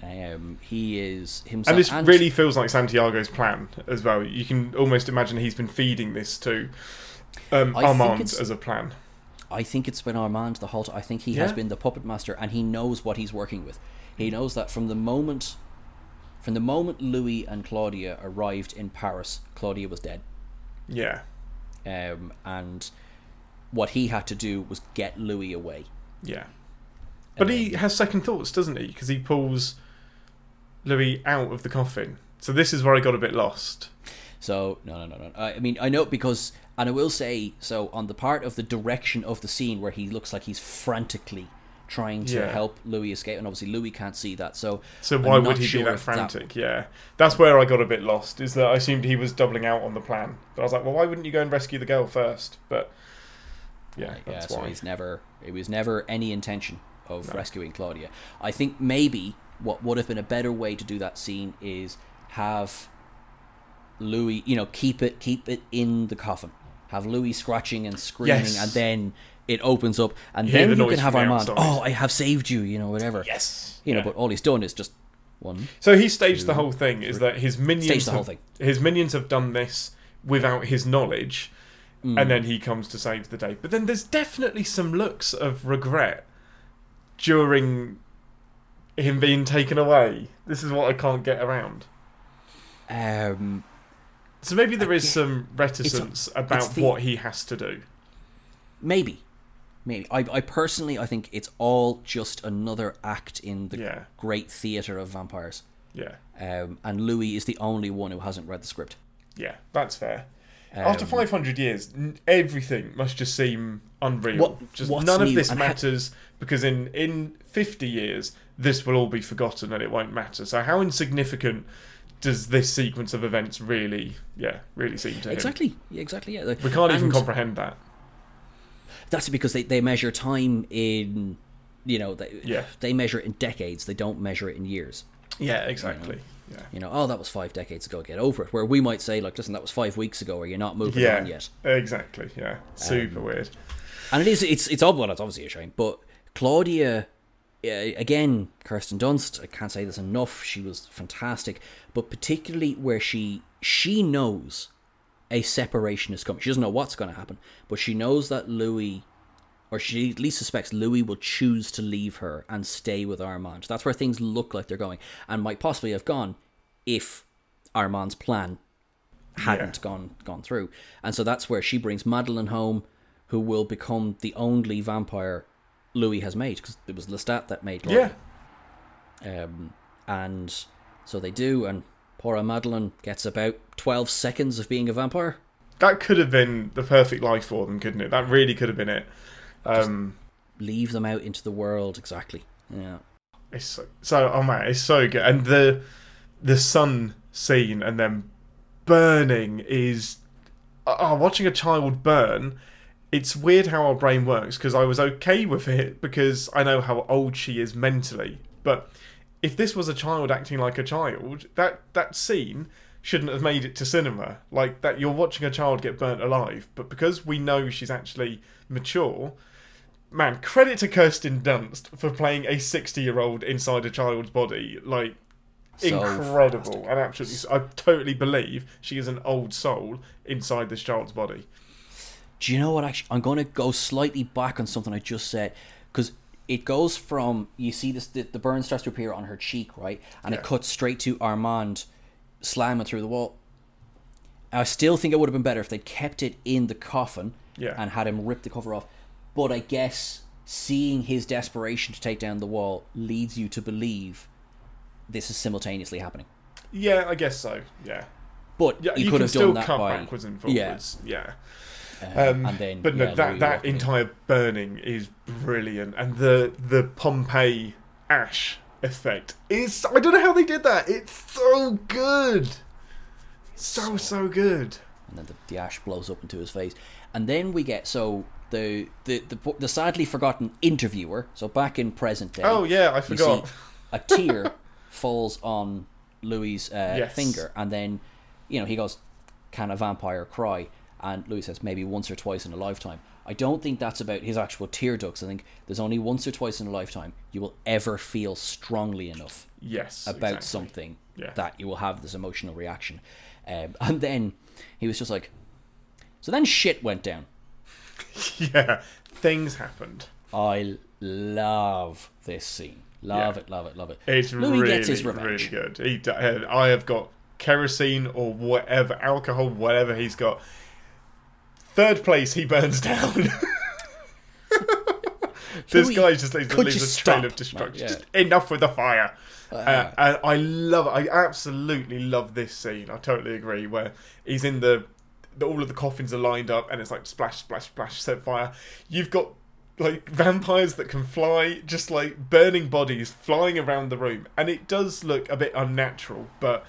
Um, he is himself. And this really feels like Santiago's plan as well. You can almost imagine he's been feeding this to um, Armand as a plan. I think it's been Armand the whole time. I think he has been the puppet master, and he knows what he's working with. He knows that from the moment, from the moment Louis and Claudia arrived in Paris, Claudia was dead, Yeah. um, and what he had to do was get Louis away. Yeah. But he has second thoughts, doesn't he? Because he pulls Louis out of the coffin. So this is where I got a bit lost. So no, no, no, no. I I mean, I know because, and I will say, so on the part of the direction of the scene where he looks like he's frantically trying to Yeah. help Louis escape, and obviously Louis can't see that. So So why would he sure be that frantic? Yeah. That's where I got a bit lost, is that I assumed he was doubling out on the plan. But I was like, well, why wouldn't you go and rescue the girl first? But yeah, Uh, yeah, that's so why. he's never it was never any intention of rescuing Claudia. I think maybe what would have been a better way to do that scene is have Louis, you know, keep it keep it in the coffin. Have Louis scratching and screaming Yes. and then it opens up, and hear then the you can have from the Armand. Oh, I have saved you, you know, whatever. Yes. You know, Yeah. but all he's done is just one. So he staged the whole thing. Is that his minions? Staged the whole have- thing. His minions have done this without his knowledge, Hmm. and then he comes to save the day. But then there's definitely some looks of regret during him being taken away. This is what I can't get around. Um, So maybe there is some reticence about it's the- what he has to do. maybe, maybe. I, I personally, I think it's all just another act in the Yeah. great theater of vampires. Yeah, Um, and Louis is the only one who hasn't read the script. yeah, that's fair. After Um, 500 years, everything must just seem unreal. What- just none of this and ha- matters because in in 50 years, this will all be forgotten and it won't matter. So how insignificant does this sequence of events really, yeah, really seem to him? Exactly. Yeah, exactly. Yeah. We can't even comprehend that. That's because they, they measure time in, you know, they, Yeah. they measure it in decades. They don't measure it in years. Yeah, exactly. Yeah. You know, oh, that was five decades ago. Get over it. Where we might say, like, listen, that was five weeks ago, or you're not moving Yeah, on yet. exactly. Yeah, super Um, weird. And it is, it's, it's odd. Well, it's obviously a shame. But Claudia, again, Kirsten Dunst. I can't say this enough. She was fantastic. But particularly where she she knows a separation is coming. She doesn't know what's going to happen, but she knows that Louis, or she at least suspects Louis will choose to leave her and stay with Armand. That's where things look like they're going, and might possibly have gone if Armand's plan hadn't Yeah. gone gone through. And so that's where she brings Madeline home, who will become the only vampire Louis has made because it was Lestat that made Yeah, Um, and so they do, and poor Madeline gets about twelve seconds of being a vampire. that could have been the perfect life for them, couldn't it? That really could have been it. Um, Leave them out into the world exactly. Yeah. It's so, so oh man, it's so good, and the the sun scene and then burning is oh, watching a child burn. It's weird how our brain works because I was okay with it because I know how old she is mentally. But if this was a child acting like a child, that that scene shouldn't have made it to cinema. Like that, you're watching a child get burnt alive, but because we know she's actually mature, man, credit to Kirsten Dunst for playing a 60 year old inside a child's body. Like, So incredible. And absolutely, I totally believe she is an old soul inside this child's body. Do you know what? Actually, I'm going to go slightly back on something I just said because it goes from you see this the, the burn starts to appear on her cheek, right, and Yeah. it cuts straight to Armand slamming through the wall. I still think it would have been better if they'd kept it in the coffin Yeah. and had him rip the cover off. But I guess seeing his desperation to take down the wall leads you to believe this is simultaneously happening. Yeah, I guess so. Yeah. But Yeah, you, you, could have still done that cut by backwards and Yeah. forwards. Yeah. Um, and then, but no, yeah, that that walking in. entire burning is brilliant, and the the Pompeii ash effect is. I don't know how they did that. It's so good. So so good. and then the, the ash blows up into his face, and then we get so the the the, the sadly forgotten interviewer. So back in present day, Oh yeah, I forgot. see a tear falls on Louis' uh, Yes. finger, and then you know he goes, "Can a vampire cry?" And Louis says, "Maybe once or twice in a lifetime." I don't think that's about his actual tear ducts. I think there's only once or twice in a lifetime you will ever feel strongly enough Yes. about exactly. something Yeah. that you will have this emotional reaction. Um, and then he was just like, so then shit went down. Yeah, things happened. I love this scene. Love Yeah. it, love it, love it. It's Louis really gets his really good. He, uh, I have got kerosene or whatever alcohol, whatever he's got. Third place, he burns down. this Louis, guy just leaves, leaves a trail of destruction. Yeah. Enough with the fire. Uh, and I love. I absolutely love this scene. I totally agree. Where he's in the, the all of the coffins are lined up, and it's like splash, splash, splash, set fire. You've got like vampires that can fly, just like burning bodies flying around the room, and it does look a bit unnatural, but.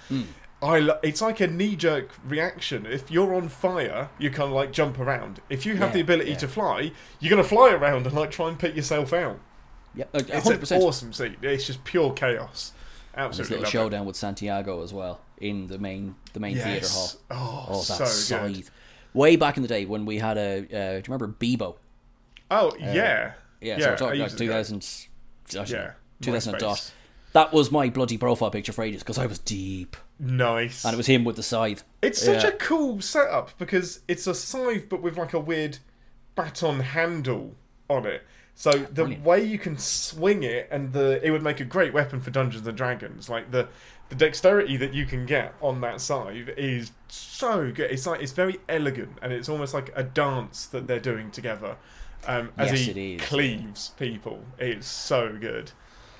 I lo- it's like a knee jerk reaction. If you're on fire, you kind of like jump around. If you have Yeah, the ability yeah. to fly, you're going to fly around and like try and put yourself out. Yeah, uh, It's an awesome scene. It's just pure chaos. This Absolutely little love showdown with Santiago as well in the main the main it. theater hall. Yes. Oh, Oh, so that good. scythe! Way back in the day when we had a, uh, do you remember Bebo? Oh yeah, Uh, Yeah, so we're talking like ages two Yeah, two thousand dot. That was my bloody profile picture for ages because I was deep, Nice. and it was him with the scythe. It's such Yeah. a cool setup because it's a scythe but with like a weird baton handle on it. So the Brilliant. way you can swing it and the it would make a great weapon for Dungeons and Dragons. Like the the dexterity that you can get on that scythe is so good. It's like it's very elegant and it's almost like a dance that they're doing together. Um, as Yes, he it is, cleaves people. It's so good.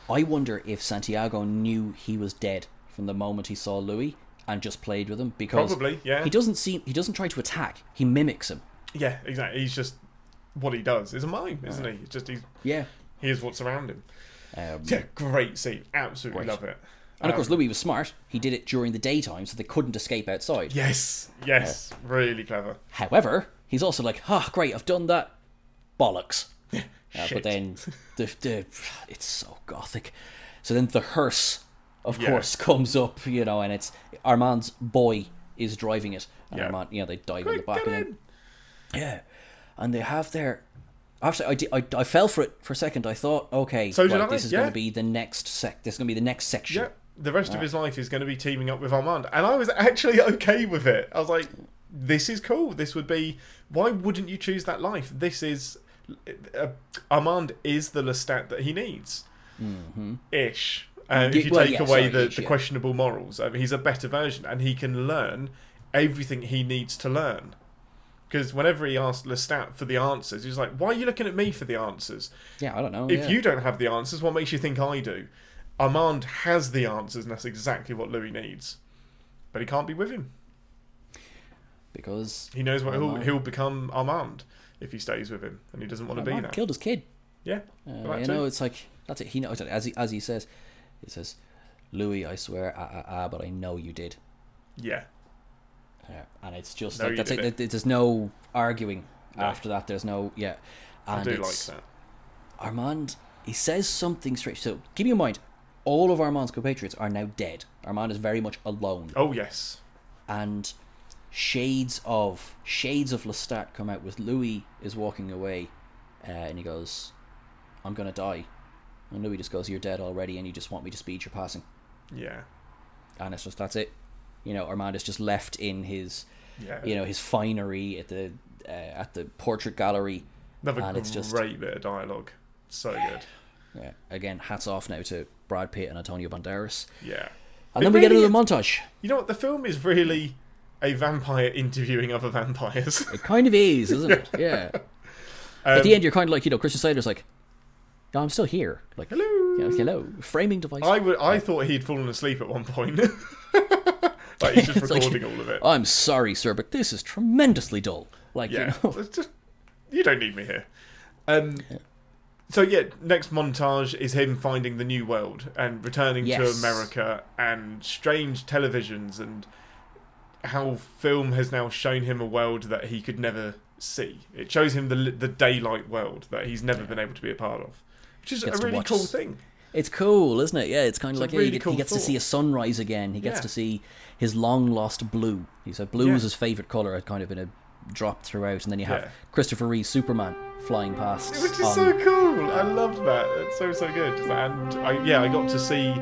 I wonder if Santiago knew he was dead from the moment he saw Louis and just played with him because Probably, yeah. he doesn't seem he doesn't try to attack. He mimics him. Yeah, exactly. He's just what he does. Is a mime, isn't he? It's just he's Yeah. here's what's around him. Um, Yeah, great scene. Absolutely Great. love it. And of course, Um, Louis was smart. He did it during the daytime, so they couldn't escape outside. Yes, yes, really clever. However, he's also like, "Ah, great, I've done that. Bollocks." Uh, but then the, the it's so gothic. So then the hearse, of Yeah. course, comes up, you know, and it's Armand's boy is driving it, and Yeah. Armand, you know, they dive in the back, and in. yeah, and they have their. Actually, I, did, I, I fell for it for a second. I thought, okay, So right, this is yeah. going to be the next sec. This is going to be the next section. Yeah, the rest of his life is going to be teaming up with Armand, and I was actually okay with it. I was like, "This is cool. This would be. Why wouldn't you choose that life? This is uh, Armand is the Lestat that he needs, ish. Uh, if you well, take yeah, away sorry, the, ish, the yeah. questionable morals, I mean, he's a better version, and he can learn everything he needs to learn. Because whenever he asked Lestat for the answers, he's like, "Why are you looking at me for the answers? Yeah, I don't know. If yeah. you don't have the answers, what makes you think I do? Armand has the answers, and that's exactly what Louis needs. But he can't be with him. because He knows what he'll, he'll become Armand if he stays with him, and he doesn't want to be Armand that. killed his kid. Yeah, Uh, you too. know, it's like that's it. He knows as he as he says. He says, "Louis, I swear, ah ah ah, but I know you did." yeah, Yeah, and it's just No, like that's it. it. There's no arguing No. after that. There's no yeah. I do like that. Armand. He says something strange. So keep in mind, all of Armand's compatriots are now dead. Armand is very much alone, Oh yes, and shades of shades of Lestat come out with Louis is walking away, uh, and he goes, "I'm gonna die," and Louis just goes, "You're dead already, and you just want me to speed your passing." yeah, and it's just that's it. You know, Armand is just left in his, yeah. you know, his finery at the uh, at the portrait gallery. Another and great it's just- bit of dialogue. So good. Yeah, again, hats off now to Brad Pitt and Antonio Banderas. Yeah. And It then we get really into the montage. You know what? The film is really a vampire interviewing other vampires. It kind of is, isn't it? Yeah. Um, At the end, you're kind of like, you know, Christian Slater's like, "No, I'm still here." Like, Hello. Yeah, hello. Framing device. I would. I thought he'd fallen asleep at one point. like he's just It's like- recording all of it. I'm sorry, sir, but this is tremendously dull. Like, Yeah, you know, just you don't need me here. Um, so yeah, next montage is him finding the new world and returning to America and strange televisions and how film has now shown him a world that he could never see. It shows him the the daylight world that he's never been able to be a part of, which is a really cool thing. It's cool, isn't it? Yeah, it's kind of It's like yeah, really he, cool he gets to see a sunrise again. He gets Yeah. to see his long lost blue. He said blue Yeah. was his favorite color. It kind of been a drop throughout, and then you have Yeah. Christopher Reeve Superman flying past. Which is on- so cool. I loved that. It's so so good. And I, yeah, I got to see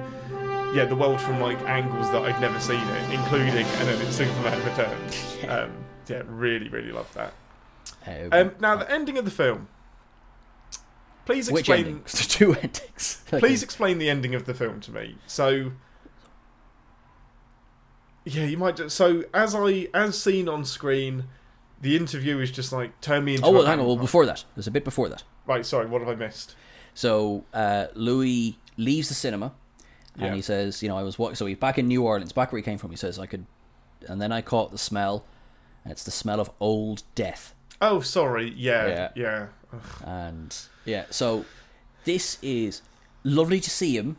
yeah the world from like angles that I'd never seen it, including and then in Superman Returns. Um, yeah, really really loved that. Uh, Um, now the ending of the film. Please which explain. There's two endings. Please explain the ending of the film to me. So. Yeah, you might. Just, so as I as seen on screen, the interview is just like turn me into. Oh a well, hang on. Well, before that, there's a bit before that. Right, sorry. What have I missed? So uh, Louis leaves the cinema, and Yeah. he says, "You know, I was walking. So he's back in New Orleans, back where he came from. He says, I could, and then I caught the smell, and it's the smell of old death. Oh, sorry. Yeah, Yeah. yeah. And yeah, so this is lovely to see him.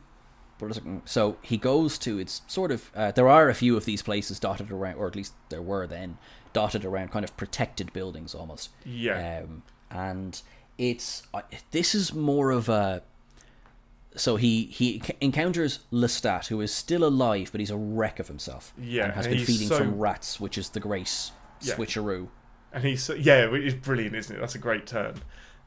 But it's like, so he goes to it's sort of uh, there are a few of these places dotted around, or at least there were then dotted around, kind of protected buildings almost. Yeah. Um, and it's uh, this is more of a. So he he encounters Lestat, who is still alive, but he's a wreck of himself. Yeah, and has and been feeding so- from rats, which is the great Yeah. switcheroo. And he's so- yeah, it's brilliant, isn't it? That's a great turn.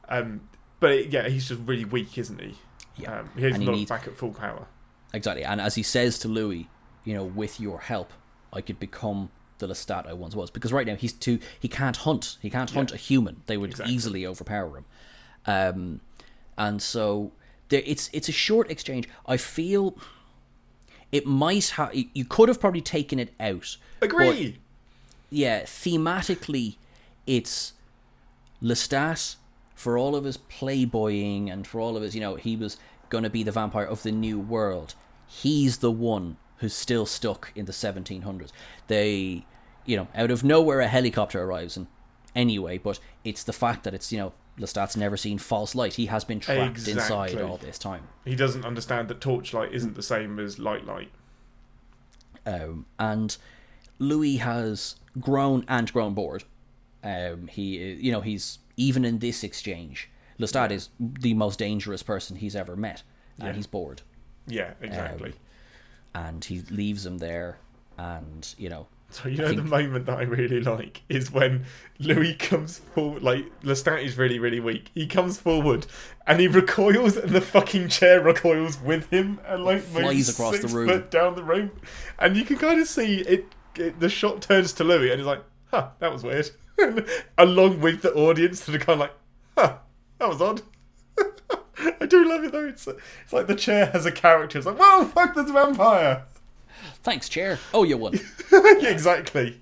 Um, but it, yeah, he's just really weak, isn't he? Yeah. Um, he's he not needs- back at full power. Exactly. And as he says to Louis, you know, with your help, I could become the Lestat I once was. Because right now he's too he can't hunt. He can't hunt a human. They would Exactly. easily overpower him. Um and so there it's it's a short exchange. I feel it might have you could have probably taken it out. Agree. yeah, thematically, it's Lestat for all of his playboying and for all of his, you know, he was going to be the vampire of the new world. He's the one who's still stuck in the 1700s. They, you know, out of nowhere a helicopter arrives and anyway, but it's the fact that it's, you know, Lestat's never seen false light. He has been trapped inside all this time. He doesn't understand that torchlight isn't the same as light light. um, and Louis has grown and grown bored. Um, he, you know, he's even in this exchange. Lestat is the most dangerous person he's ever met, and Yeah. he's bored, Yeah, exactly. And he leaves him there, and you know, So you know think- the moment that I really like is when Louis comes forward. Like Lestat is really really weak. He comes forward and he recoils, and the fucking chair recoils with him, and like Flies across the room. foot down the room, and you can kind of see it, it. The shot turns to Louis, and he's like, "Huh, that was weird." Along with the audience, that are kind of like, "Huh, that was odd." I do love it though. It's it's like the chair has a character. It's like, "Whoa, fuck, there's a vampire." thanks, chair. Oh, you won. yeah, exactly.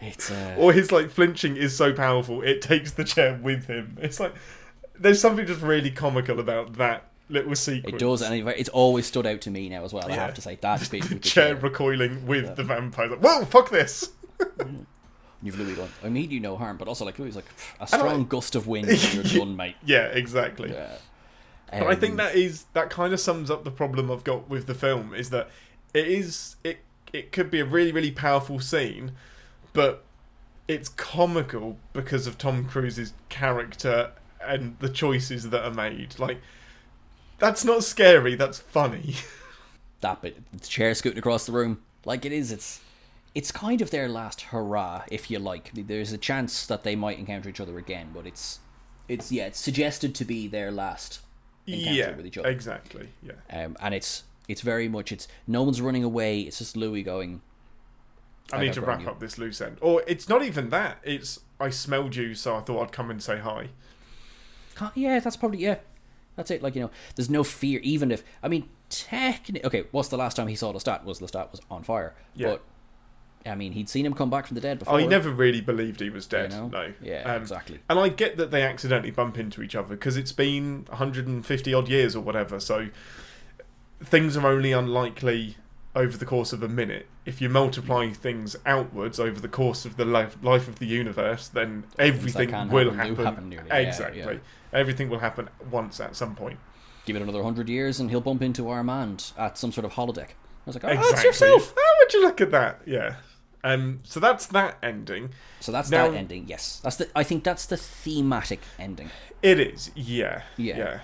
It's uh, or his like flinching is so powerful it takes the chair with him. It's like there's something just really comical about that little sequence. it does, and it's always stood out to me now as well. I have to say that bit the chair chair. recoiling with the vampire. Like, Whoa, fuck this! You've Louis going. I mean you no harm, but also like Louis like a strong gust of wind, and you're done, mate. Yeah, exactly. Yeah. But I think Um, that is that kind of sums up the problem I've got with the film is that it is it it could be a really really powerful scene, but it's comical because of Tom Cruise's character and the choices that are made. Like that's not scary, that's funny. that bit the chair scooting across the room like it is it's it's kind of their last hurrah if you like there's a chance that they might encounter each other again but it's it's yeah it's suggested to be their last encounter yeah, with each other exactly. Yeah. um, and it's it's very much it's no one's running away it's just louis going I I've need to wrap you. up this loose end. Or it's not even that. It's I smelled you, so I thought I'd come and say hi. Yeah that's probably yeah that's it like you know there's no fear even if i mean technically okay what's the last time he saw lestat was lestat was on fire Yeah. but I mean, he'd seen him come back from the dead before. I never really believed he was dead. You know? No. Yeah, Um, exactly. And I get that they accidentally bump into each other because it's been 150 odd years or whatever. So things are only unlikely over the course of a minute. If you multiply things outwards over the course of the life, life of the universe, then everything will happen happen. happen nearly, yeah, exactly. yeah. Everything will happen once at some point. Give it another hundred years, and he'll bump into Armand at some sort of holodeck. I was like, oh, exactly. that's yourself. How would you look at that? Yeah. Um, so that's that ending. So that's Now- that ending. Yes, that's the. I think that's the thematic ending. It is. Yeah. Yeah. Yeah.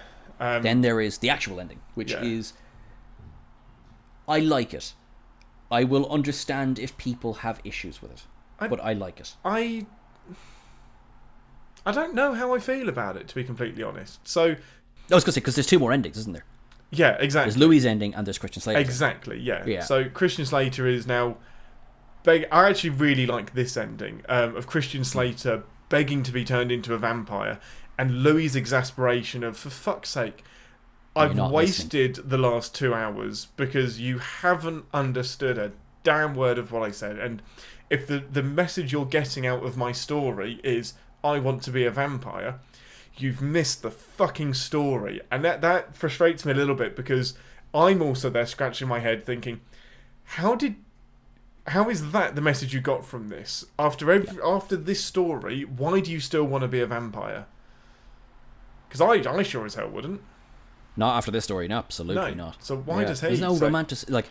Um, Then there is the actual ending, which Yeah. is. I like it. I will understand if people have issues with it, I- but I like it. I I don't know how I feel about it to be completely honest. So I was gonna say because there's two more endings, isn't there? yeah, exactly. There's. Louis' ending and there's Christian Slater. Exactly, yeah. Yeah. So Christian Slater is now beg- I actually really like this ending um, of Christian Slater begging to be turned into a vampire and Louis' exasperation of for fuck's sake I've wasted the last 2 hours because you haven't understood a damn word of what I said and if the the message you're getting out of my story is I want to be a vampire you've missed the fucking story. And that, that frustrates me a little bit because I'm also there scratching my head thinking, how did. How is that the message you got from this? After every, after this story, why do you still want to be a vampire? Because I, I sure as hell wouldn't. Not after this story, no, absolutely No. not. So why does he? There's no So- romantic like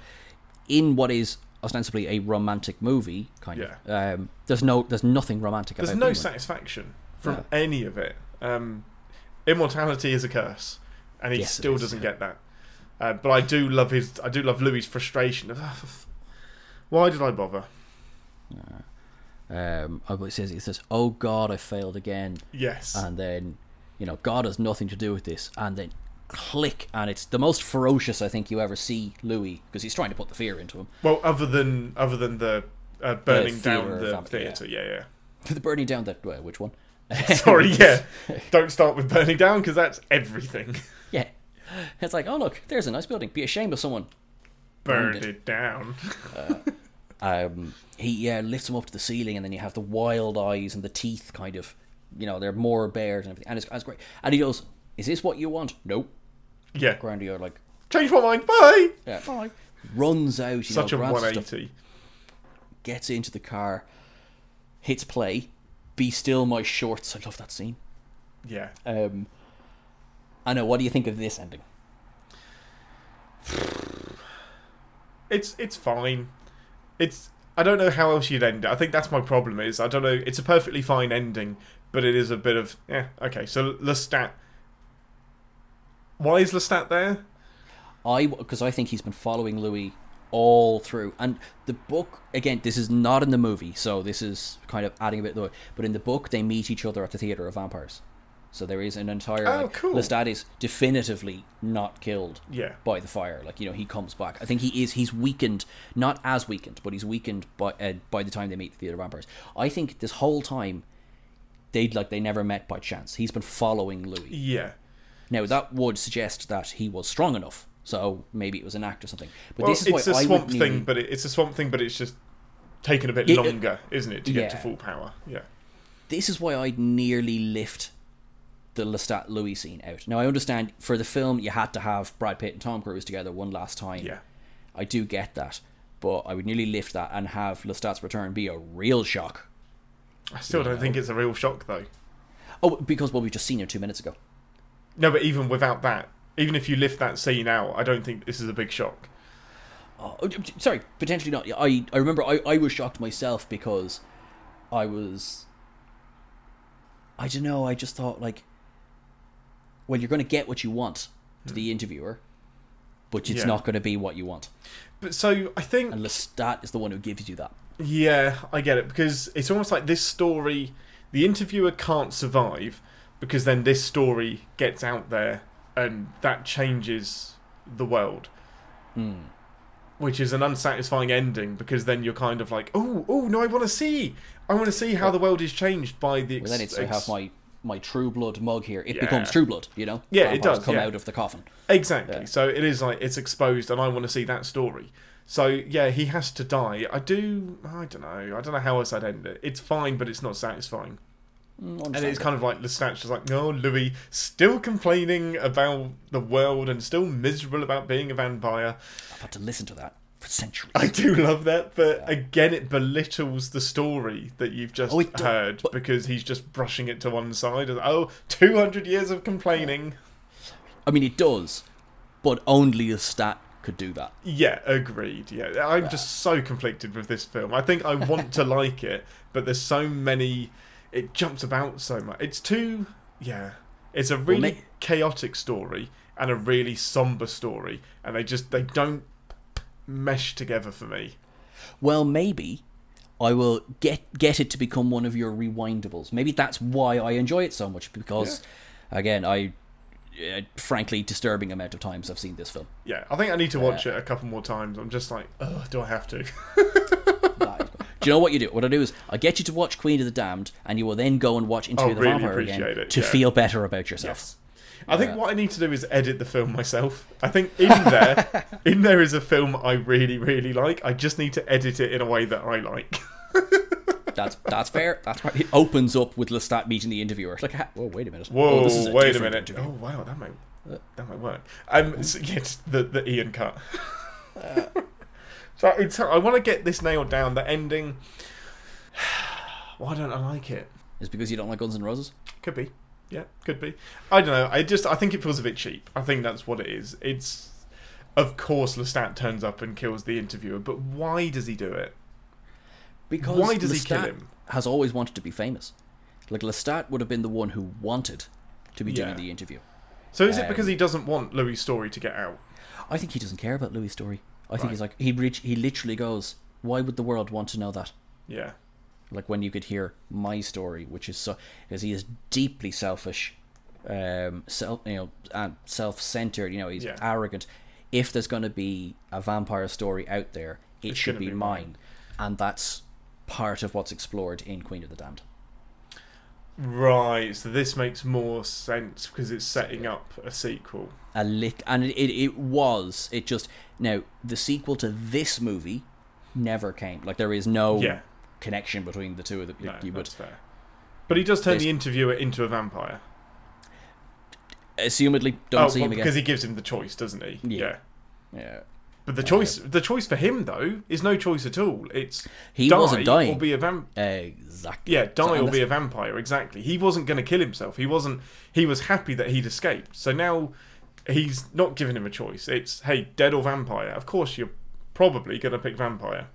in what is ostensibly a romantic movie, kind of. Um, there's no, there's nothing romantic There's about. no being one. satisfaction from Yeah. any of it. Um, immortality is a curse, and he Yes, still doesn't yeah. get that. Uh, but I do love his. I do love Louis' frustration of. "Ah, Why did I bother? Um, oh, it says it says, "Oh God, I failed again," Yes. and then you know God has nothing to do with this, and then click, and it's the most ferocious I think you ever see Louis because he's trying to put the fear into him. well, other than other than the uh, burning down the vamp- theatre, yeah, yeah. the burning down that well, which one? Sorry, yeah. Don't start with burning down because that's everything. yeah, it's like, oh look, there's a nice building. Be ashamed of someone. Burn Burned it. it down. um, he yeah lifts him up to the ceiling, and then you have the wild eyes and the teeth, kind of, you know, they're more bared and everything, and it's, it's great. And he goes, "Is this what you want?" Nope. yeah. Grandy are like, Change my mind. Bye. yeah, bye. Runs out, you Such know, a stuff, 180. gets into the car, hits play. Be still, my shorts. I love that scene. Yeah. Um, I know. What do you think of this ending? It's it's fine. It's I don't know how else you'd end it. I think that's my problem. Is I don't know. It's a perfectly fine ending, but it is a bit of yeah. Okay, so Lestat. Why is Lestat there? I because I think he's been following Louis all through, and the book again. This is not in the movie, so this is kind of adding a bit. Though, but in the book, they meet each other at the theater of vampires. So there is an entire. Oh, like, cool. Lestat is definitively not killed. Yeah. By the fire, like you know, he comes back. I think he is. He's weakened, not as weakened, but he's weakened by uh, by the time they meet the other vampires. I think this whole time, they'd like they never met by chance. He's been following Louis. Yeah. Now that would suggest that he was strong enough, so maybe it was an act or something. But Well, this is it's why a I swamp thing, but it, it's a swamp thing, but it's just taken a bit Yeah, uh, longer, isn't it, to get to full power? Yeah. this is why I'd nearly lift the Lestat Louis scene out. Now I understand for the film you had to have Brad Pitt and Tom Cruise together one last time. Yeah. I do get that, but I would nearly lift that and have Lestat's return be a real shock. I still don't think it's a real shock though. Oh, because well, we've just seen him two minutes ago. No, but even without that, even if you lift that scene out, I don't think this is a big shock. Oh, oh, sorry, potentially not. I I remember I, I was shocked myself because I was I don't know, I just thought like well you're gonna get what you want to the interviewer, but it's Yeah. not gonna be what you want. But so I think And Lestat is the one who gives you that. Yeah, I get it because it's almost like this story, the interviewer can't survive because then this story gets out there and that changes the world. Hmm. Which is an unsatisfying ending because then you're kind of like, oh, oh no, I want to see, I want to see how the world is changed by the. Ex- Well then it's ex- have my my true blood mug here. It Yeah. becomes true blood, you know? Yeah, it does, come yeah. out of the coffin. Exactly. So it is like it's exposed, and I want to see that story. So yeah, he has to die. I do. I don't know. I don't know how else I'd end it. It's fine, but it's not satisfying. Mm, and it's kind of like Lestat's just like, no, Louis, still complaining about the world and still miserable about being a vampire. I've had to listen to that for centuries. I do love that, but again, it belittles the story that you've just Oh, heard but- because he's just brushing it to one side. Oh, 200 years of complaining. I mean it does, but only Lestat could do that. Yeah, agreed. Yeah, I'm just so conflicted with this film. I think I want to like it, but there's so many. It jumps about so much. It's too. Yeah, it's a really may- chaotic story and a really somber story, and they just they don't mesh together for me. well maybe I will get get it to become one of your rewindables. Maybe that's why I enjoy it so much because, again, I uh, frankly disturbing amount of times I've seen this film. Yeah, I think I need to watch it a couple more times. I'm just like, oh, do I have to? Do you know what you do? What I do is I get you to watch Queen of the Damned, and you will then go and watch Into Oh, the really Vampire again it, to yeah. feel better about yourself. Yes. I think what I need to do is edit the film myself. I think in there, in there is a film I really, really like. I just need to edit it in a way that I like. That's that's fair. That's right. It opens up with Lestat meeting the interviewer. It's like, whoa, wait a minute. Whoa, Oh, this is wait a minute. interview. Oh wow, that might that might work. Um, so, yeah, the the Ian cut. so it's, I want to get this nailed down. The ending. Why don't I like it? It's because you don't like Guns N' Roses. Could be. Yeah, could be. I don't know. I just I think it feels a bit cheap. I think that's what it is. It's of course Lestat turns up and kills the interviewer, but why does he do it? Because Why does he kill Lestat him? Has always wanted to be famous. Like Lestat would have been the one who wanted to be Yeah. doing the interview. So is it because Um, he doesn't want Louis' story to get out? I think he doesn't care about Louis' story. I think Right. he's like he reach, he literally goes, "Why would the world want to know that?" Yeah. Like when you could hear my story, which is so because he is deeply selfish, um, self you know, and self-centered. You know, he's Yeah. arrogant. If there's going to be a vampire story out there, it should be, be mine, and that's part of what's explored in Queen of the Damned. Right, so this makes more sense because it's setting up a sequel. a lick, and it, it was it just now the sequel to this movie never came like there is no Yeah. Connection between the two of them No, you would fair. But he does turn the interviewer into a vampire. assumedly don't oh, see well, him again because he gives him the choice, doesn't he? Yeah. yeah But the uh, choice, the choice for him though, is no choice at all. It's He die wasn't dying. or be a vamp. exactly Yeah, die or be a vampire. Exactly. He wasn't going to kill himself. He wasn't. He was happy that he'd escaped. So now he's not giving him a choice. It's hey, dead or vampire. Of course, you're probably going to pick vampire.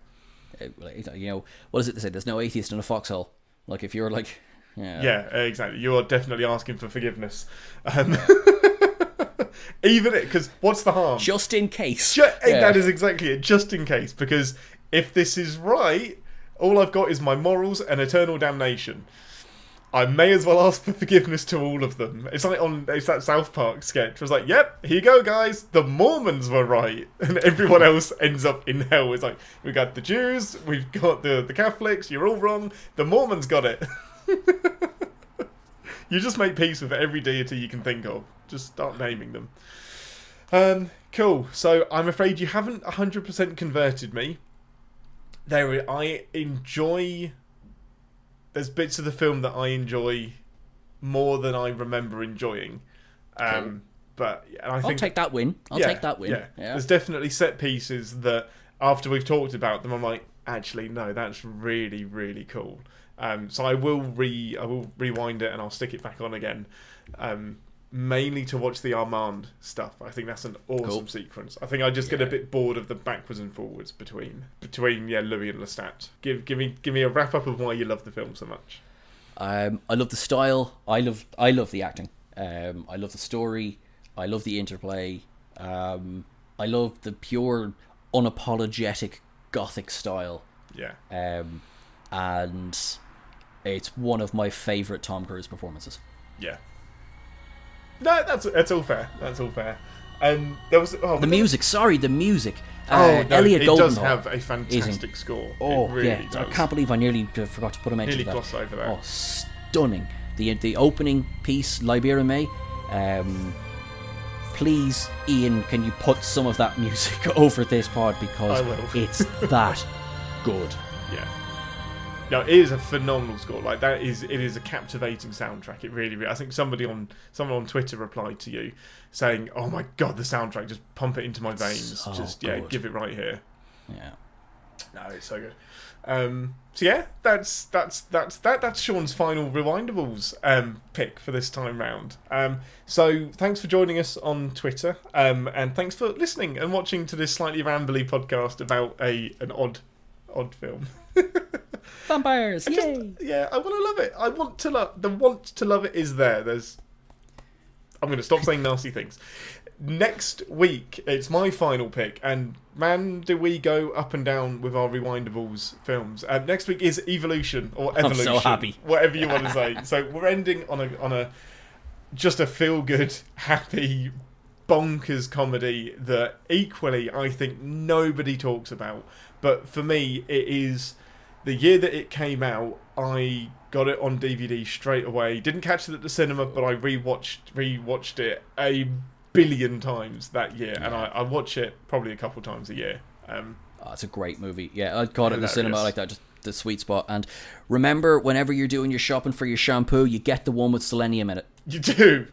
Uh, you know what is it they say there's no atheist in a foxhole like if you're like yeah, Yeah, exactly. You are definitely asking for forgiveness. Um, even because what's the harm? just in case Ju- Yeah. That is exactly it. Just in case, because if this is right, all I've got is my morals and eternal damnation. I may as well ask for forgiveness to all of them. It's like on it's that South Park sketch. It was like, "Yep, here you go, guys. The Mormons were right, and everyone else ends up in hell." It's like we got the Jews, we've got the the Catholics. You're all wrong. The Mormons got it. you just make peace with every deity you can think of. Just start naming them. Um, cool. So I'm afraid you haven't 100% converted me. There, I enjoy. There's bits of the film that I enjoy more than I remember enjoying. Um, Cool. But and I I'll take that win I'll yeah, take that win Yeah. yeah, There's definitely set pieces that after we've talked about them, I'm like, actually, no, that's really, really cool. Um, so I will re I will rewind it and I'll stick it back on again. Um, mainly to watch the Armand stuff. I think that's an awesome Cool. sequence. I think I just get a bit bored of the backwards and forwards between between yeah Louis and Lestat. Give give me give me a wrap up of why you love the film so much. Um, I love the style. I love I love the acting. Um, I love the story. I love the interplay. Um, I love the pure, unapologetic gothic style. Yeah. Um, and it's one of my favorite Tom Cruise performances. Yeah. No, that's that's all fair. That's all fair. Um, there was oh, The music, sorry, the music. Oh, Uh, no, Elliot it does have a fantastic score. Oh really yeah, I can't believe I nearly uh, forgot to put a mention Nearly glossed over that. Oh, stunning! The the opening piece, Libera Me. Um, please, Ian, can you put some of that music over this part because it's that good. Yeah. No, it is a phenomenal score. Like that is it is a captivating soundtrack. It really, really I think somebody on someone on Twitter replied to you saying, "Oh my god, the soundtrack just pump it into my veins. So just yeah, good. give it right here." Yeah. No, it's so good. Um, so yeah, that's that's that's that that's Sean's final rewindables um, pick for this time round. Um, so thanks for joining us on Twitter, um, and thanks for listening and watching to this slightly rambly podcast about a an odd odd film. Vampires! I just- yeah, I want to love it. I want to love the want to love it is there. There's. I'm going to stop saying nasty things. Next week, it's my final pick, and man, do we go up and down with our rewindables films. Uh, next week is Evolution or I'm Evolution, so happy. whatever you want to say. So we're ending on a on a just a feel good, happy, bonkers comedy that equally I think nobody talks about. But for me, it is the year that it came out. I got it on DVD straight away. Didn't catch it at the cinema, but I rewatched rewatched it a billion times that year, and I, I watch it probably a couple times a year. Um, Oh, it's a great movie. Yeah, I caught it in the cinema like that, just the sweet spot. And remember, whenever you're doing your shopping for your shampoo, you get the one with selenium in it. You do.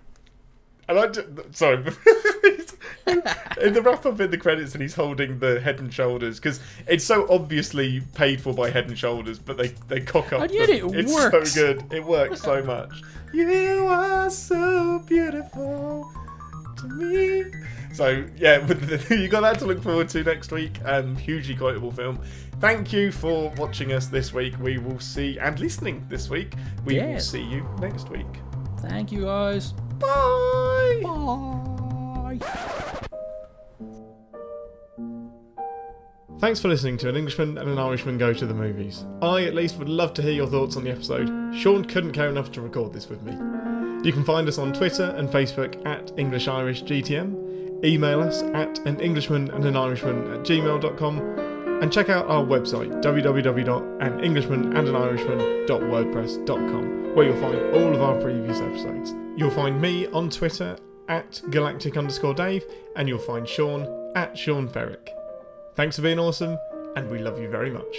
And I to. Sorry. in the wrap up in the credits, and he's holding the Head and Shoulders because it's so obviously paid for by Head and Shoulders, but they they cock up. And yet the- it it's works. so good. It works so much. You are so beautiful to me. So yeah, the, you got that to look forward to next week. Um, hugely quotable film. Thank you for watching us this week. We will see and listening this week. We will see you next week. Thank you, guys. Bye. Bye. Thanks for listening to An Englishman and an Irishman Go to the Movies. I, at least, would love to hear your thoughts on the episode. Sean couldn't care enough to record this with me. You can find us on Twitter and Facebook at English Irish GTM, email us at an Englishman and an Irishman at gmail.com, and check out our website www.anenglishmanandirishman.wordpress.com, where you'll find all of our previous episodes. You'll find me on Twitter at galactic underscore Dave, and you'll find Sean at Sean Ferrick. Thanks for being awesome, and we love you very much.